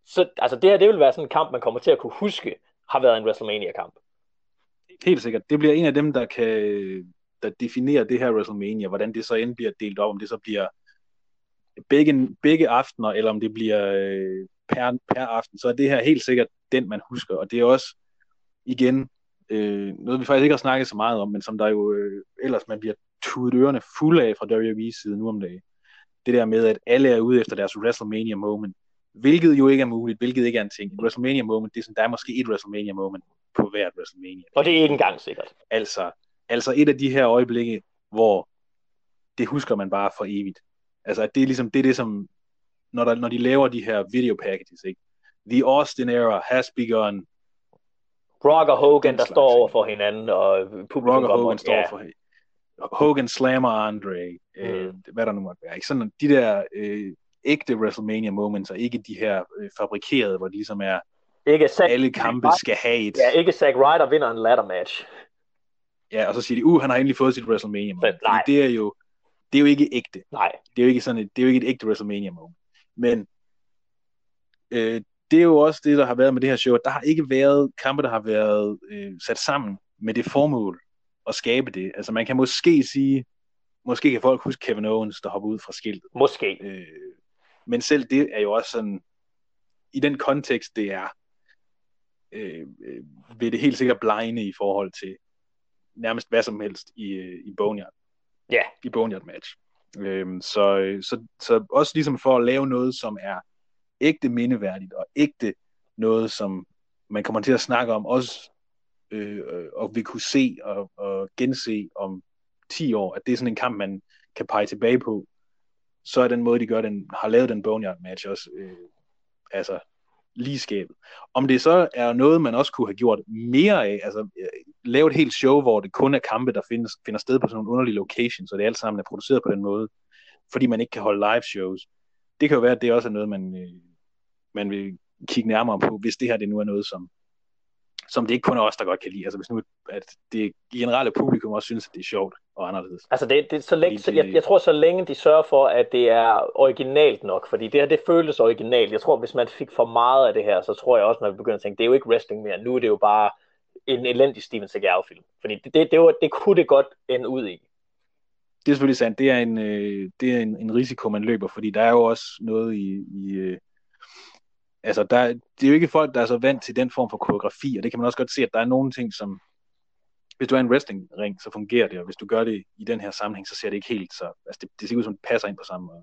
så altså, det her, det vil være sådan en kamp, man kommer til at kunne huske, har været en WrestleMania-kamp. Helt sikkert. Det bliver en af dem, der kan der definerer det her WrestleMania, hvordan det så end bliver delt op, om det så bliver begge, begge aftener, eller om det bliver øh, per, per aften, så er det her helt sikkert den, man husker. Og det er også, igen, øh, noget vi faktisk ikke har snakket så meget om, men som der jo øh, ellers man bliver tudet ørerne fulde af fra WWE's side nu om dagen. Det der med, at alle er ude efter deres WrestleMania moment, hvilket jo ikke er muligt, hvilket ikke er en ting. Et WrestleMania moment, det er sådan, der er måske et WrestleMania moment på hvert WrestleMania. Og det er ikke engang sikkert. Altså, altså et af de her øjeblikke, hvor det husker man bare for evigt. Altså, at det er ligesom, det er det som, når, der, når de laver de her video packages, ikke? The Austin era has begun. Rock og Hogan, der står over for hinanden, og publikum Rock og Hogan står ja. for Hogan slammer Andre, øh, hvad der nu måtte være. Ikke? Sådan de der øh, ægte WrestleMania moments, og ikke de her øh, fabrikerede, hvor det ligesom er, Ikke Zack, alle kampe skal have et. ja, ikke Zack Ryder vinder en ladder match. Ja, og så siger de, uh, han har endelig fået sit WrestleMania moment. Nej. Fordi det er jo, det er jo ikke ægte. Nej, det er jo ikke sådan et, det er jo ikke et ægte WrestleMania moment. Men øh, det er jo også det, der har været med det her show. at Der har ikke været kampe, der har været øh, sat sammen med det formål at skabe det. Altså man kan måske sige, måske kan folk huske Kevin Owens, der hopper ud fra skiltet. måske. Øh, men selv det er jo også sådan, i den kontekst, det er, øh, øh, vil det helt sikkert blegne i forhold til nærmest hvad som helst i, øh, i Boneyard. Ja. I Boneyard match. Øhm, så, øh, så, så også ligesom for at lave noget, som er ægte mindeværdigt, og ægte noget, som man kommer til at snakke om, også øh, øh, og vil kunne se og, og gense om 10 år, at det er sådan en kamp, man kan pege tilbage på, så er den måde, de gør den, har lavet den Boneyard match også, øh, altså lige skabet. Om det så er noget, man også kunne have gjort mere af, altså øh, lave et helt show, hvor det kun er kampe, der findes, finder sted på sådan nogle underlige locations, og det alt sammen er produceret på den måde, fordi man ikke kan holde live shows. Det kan jo være, at det også er noget, man, øh, man vil kigge nærmere på, hvis det her det nu er noget, som, som det ikke kun er os, der godt kan lide. Altså hvis nu, at det generelle publikum også synes, at det er sjovt og anderledes. Altså det, det så længe, det, jeg, jeg tror, så længe de sørger for, at det er originalt nok, fordi det her, det føles originalt. Jeg tror, hvis man fik for meget af det her, så tror jeg også, man vil begynde at tænke, det er jo ikke wrestling mere. Nu er det jo bare en elendig Steven Seagal-film. Fordi det, det, det, var, det kunne det godt ende ud i. Det er selvfølgelig sandt. Det er en, øh, det er en, en risiko, man løber, fordi der er jo også noget i, i øh, altså der, det er jo ikke folk, der er så vant til den form for koreografi, og det kan man også godt se, at der er nogle ting, som, hvis du er en wrestlingring, så fungerer det, og hvis du gør det i den her sammenhæng, så ser det ikke helt så, altså det, det ser ud som, det passer ind på samme måde.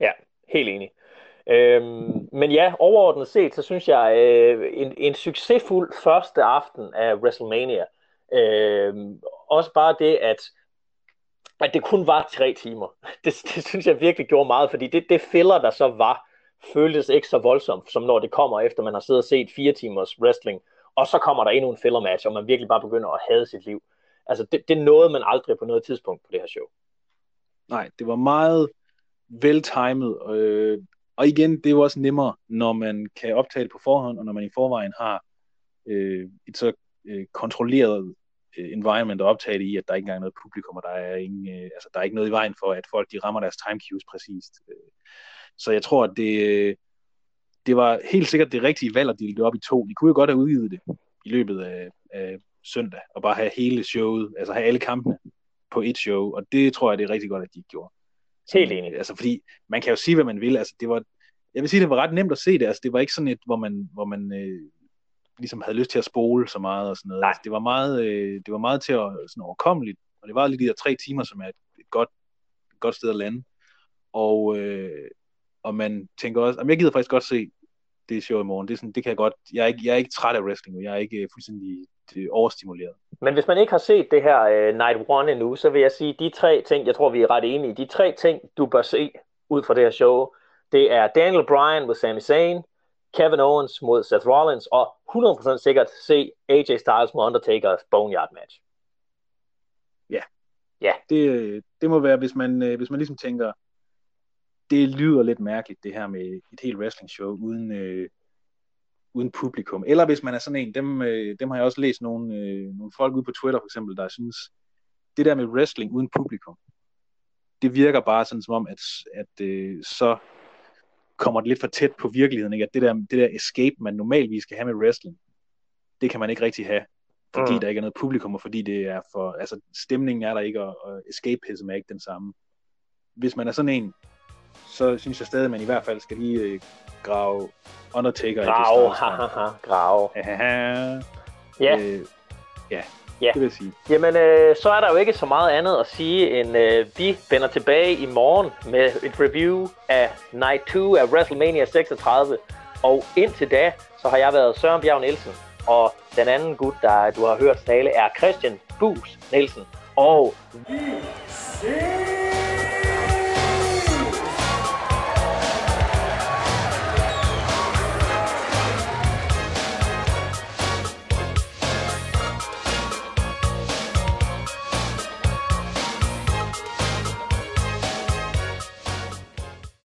Ja, helt enig. Øhm, men ja, overordnet set, så synes jeg, øh, en, en succesfuld første aften af WrestleMania. øh, også bare det, at, at det kun var tre timer. Det, det synes jeg virkelig gjorde meget, fordi det, det filler, der så var, føltes ikke så voldsomt, som når det kommer efter, man har siddet og set fire timers wrestling, og så kommer der endnu en filler match, og man virkelig bare begynder at hade sit liv. Altså, det, det nåede man aldrig på noget tidspunkt på det her show. Nej, det var meget veltimet, øh, og igen, det er jo også nemmere, når man kan optage det på forhånd, og når man i forvejen har øh, et så øh, kontrolleret øh, environment at optage det i, at der ikke engang er noget publikum, og der er, ingen, øh, altså, der er ikke noget i vejen for, at folk de rammer deres time cues præcist. Øh, så jeg tror, at det, det var helt sikkert det rigtige valg at dele det op i to. De kunne jo godt have udgivet det i løbet af, af søndag, og bare have hele showet, altså have alle kampene på et show, og det tror jeg, det er rigtig godt, at de gjorde. Helt enig. Altså, fordi man kan jo sige, hvad man vil. Altså, det var, jeg vil sige, det var ret nemt at se det. Altså, det var ikke sådan et, hvor man, hvor man øh, ligesom havde lyst til at spole så meget og sådan noget. Altså, det var meget, øh, det var meget til at sådan overkommeligt, og det var lige de der tre timer, som er et, et godt, et godt sted at lande. Og, øh, og man tænker også, at jeg gider faktisk godt se det show i morgen. Det, er sådan, det kan jeg godt. Jeg er ikke, jeg er ikke træt af wrestling, og jeg er ikke uh, fuldstændig uh, overstimuleret. Men hvis man ikke har set det her uh, Night One endnu, så vil jeg sige, de tre ting, jeg tror, vi er ret enige i, de tre ting, du bør se ud fra det her show, det er Daniel Bryan mod Sami Zayn, Kevin Owens mod Seth Rollins, og 100% sikkert se AJ Styles mod Undertakers Boneyard match. Ja. Ja. Det, det må være, hvis man, hvis man ligesom tænker, det lyder lidt mærkeligt, det her med et helt wrestling show uden, øh, uden publikum. Eller hvis man er sådan en, dem, øh, dem har jeg også læst nogle, øh, nogle folk ude på Twitter for eksempel, der synes, det der med wrestling uden publikum, det virker bare sådan som om, at, at øh, så kommer det lidt for tæt på virkeligheden, ikke? at det der, det der escape, man normalvis skal have med wrestling, det kan man ikke rigtig have, fordi mm. der ikke er noget publikum, og fordi det er for, altså stemningen er der ikke, og, og escapeism er ikke den samme. Hvis man er sådan en, så synes jeg stadig, at man i hvert fald skal lige øh, grave Undertaker grave, i haha, grave. ja. Øh, ja, ja, det vil jeg sige. Jamen, øh, så er der jo ikke så meget andet at sige, end øh, vi vender tilbage i morgen med et review af Night 2 af WrestleMania 36. Og indtil da, så har jeg været Søren Bjerg Nielsen, og den anden gut, der du har hørt tale, er Christian Bus Nielsen. Og vi ses!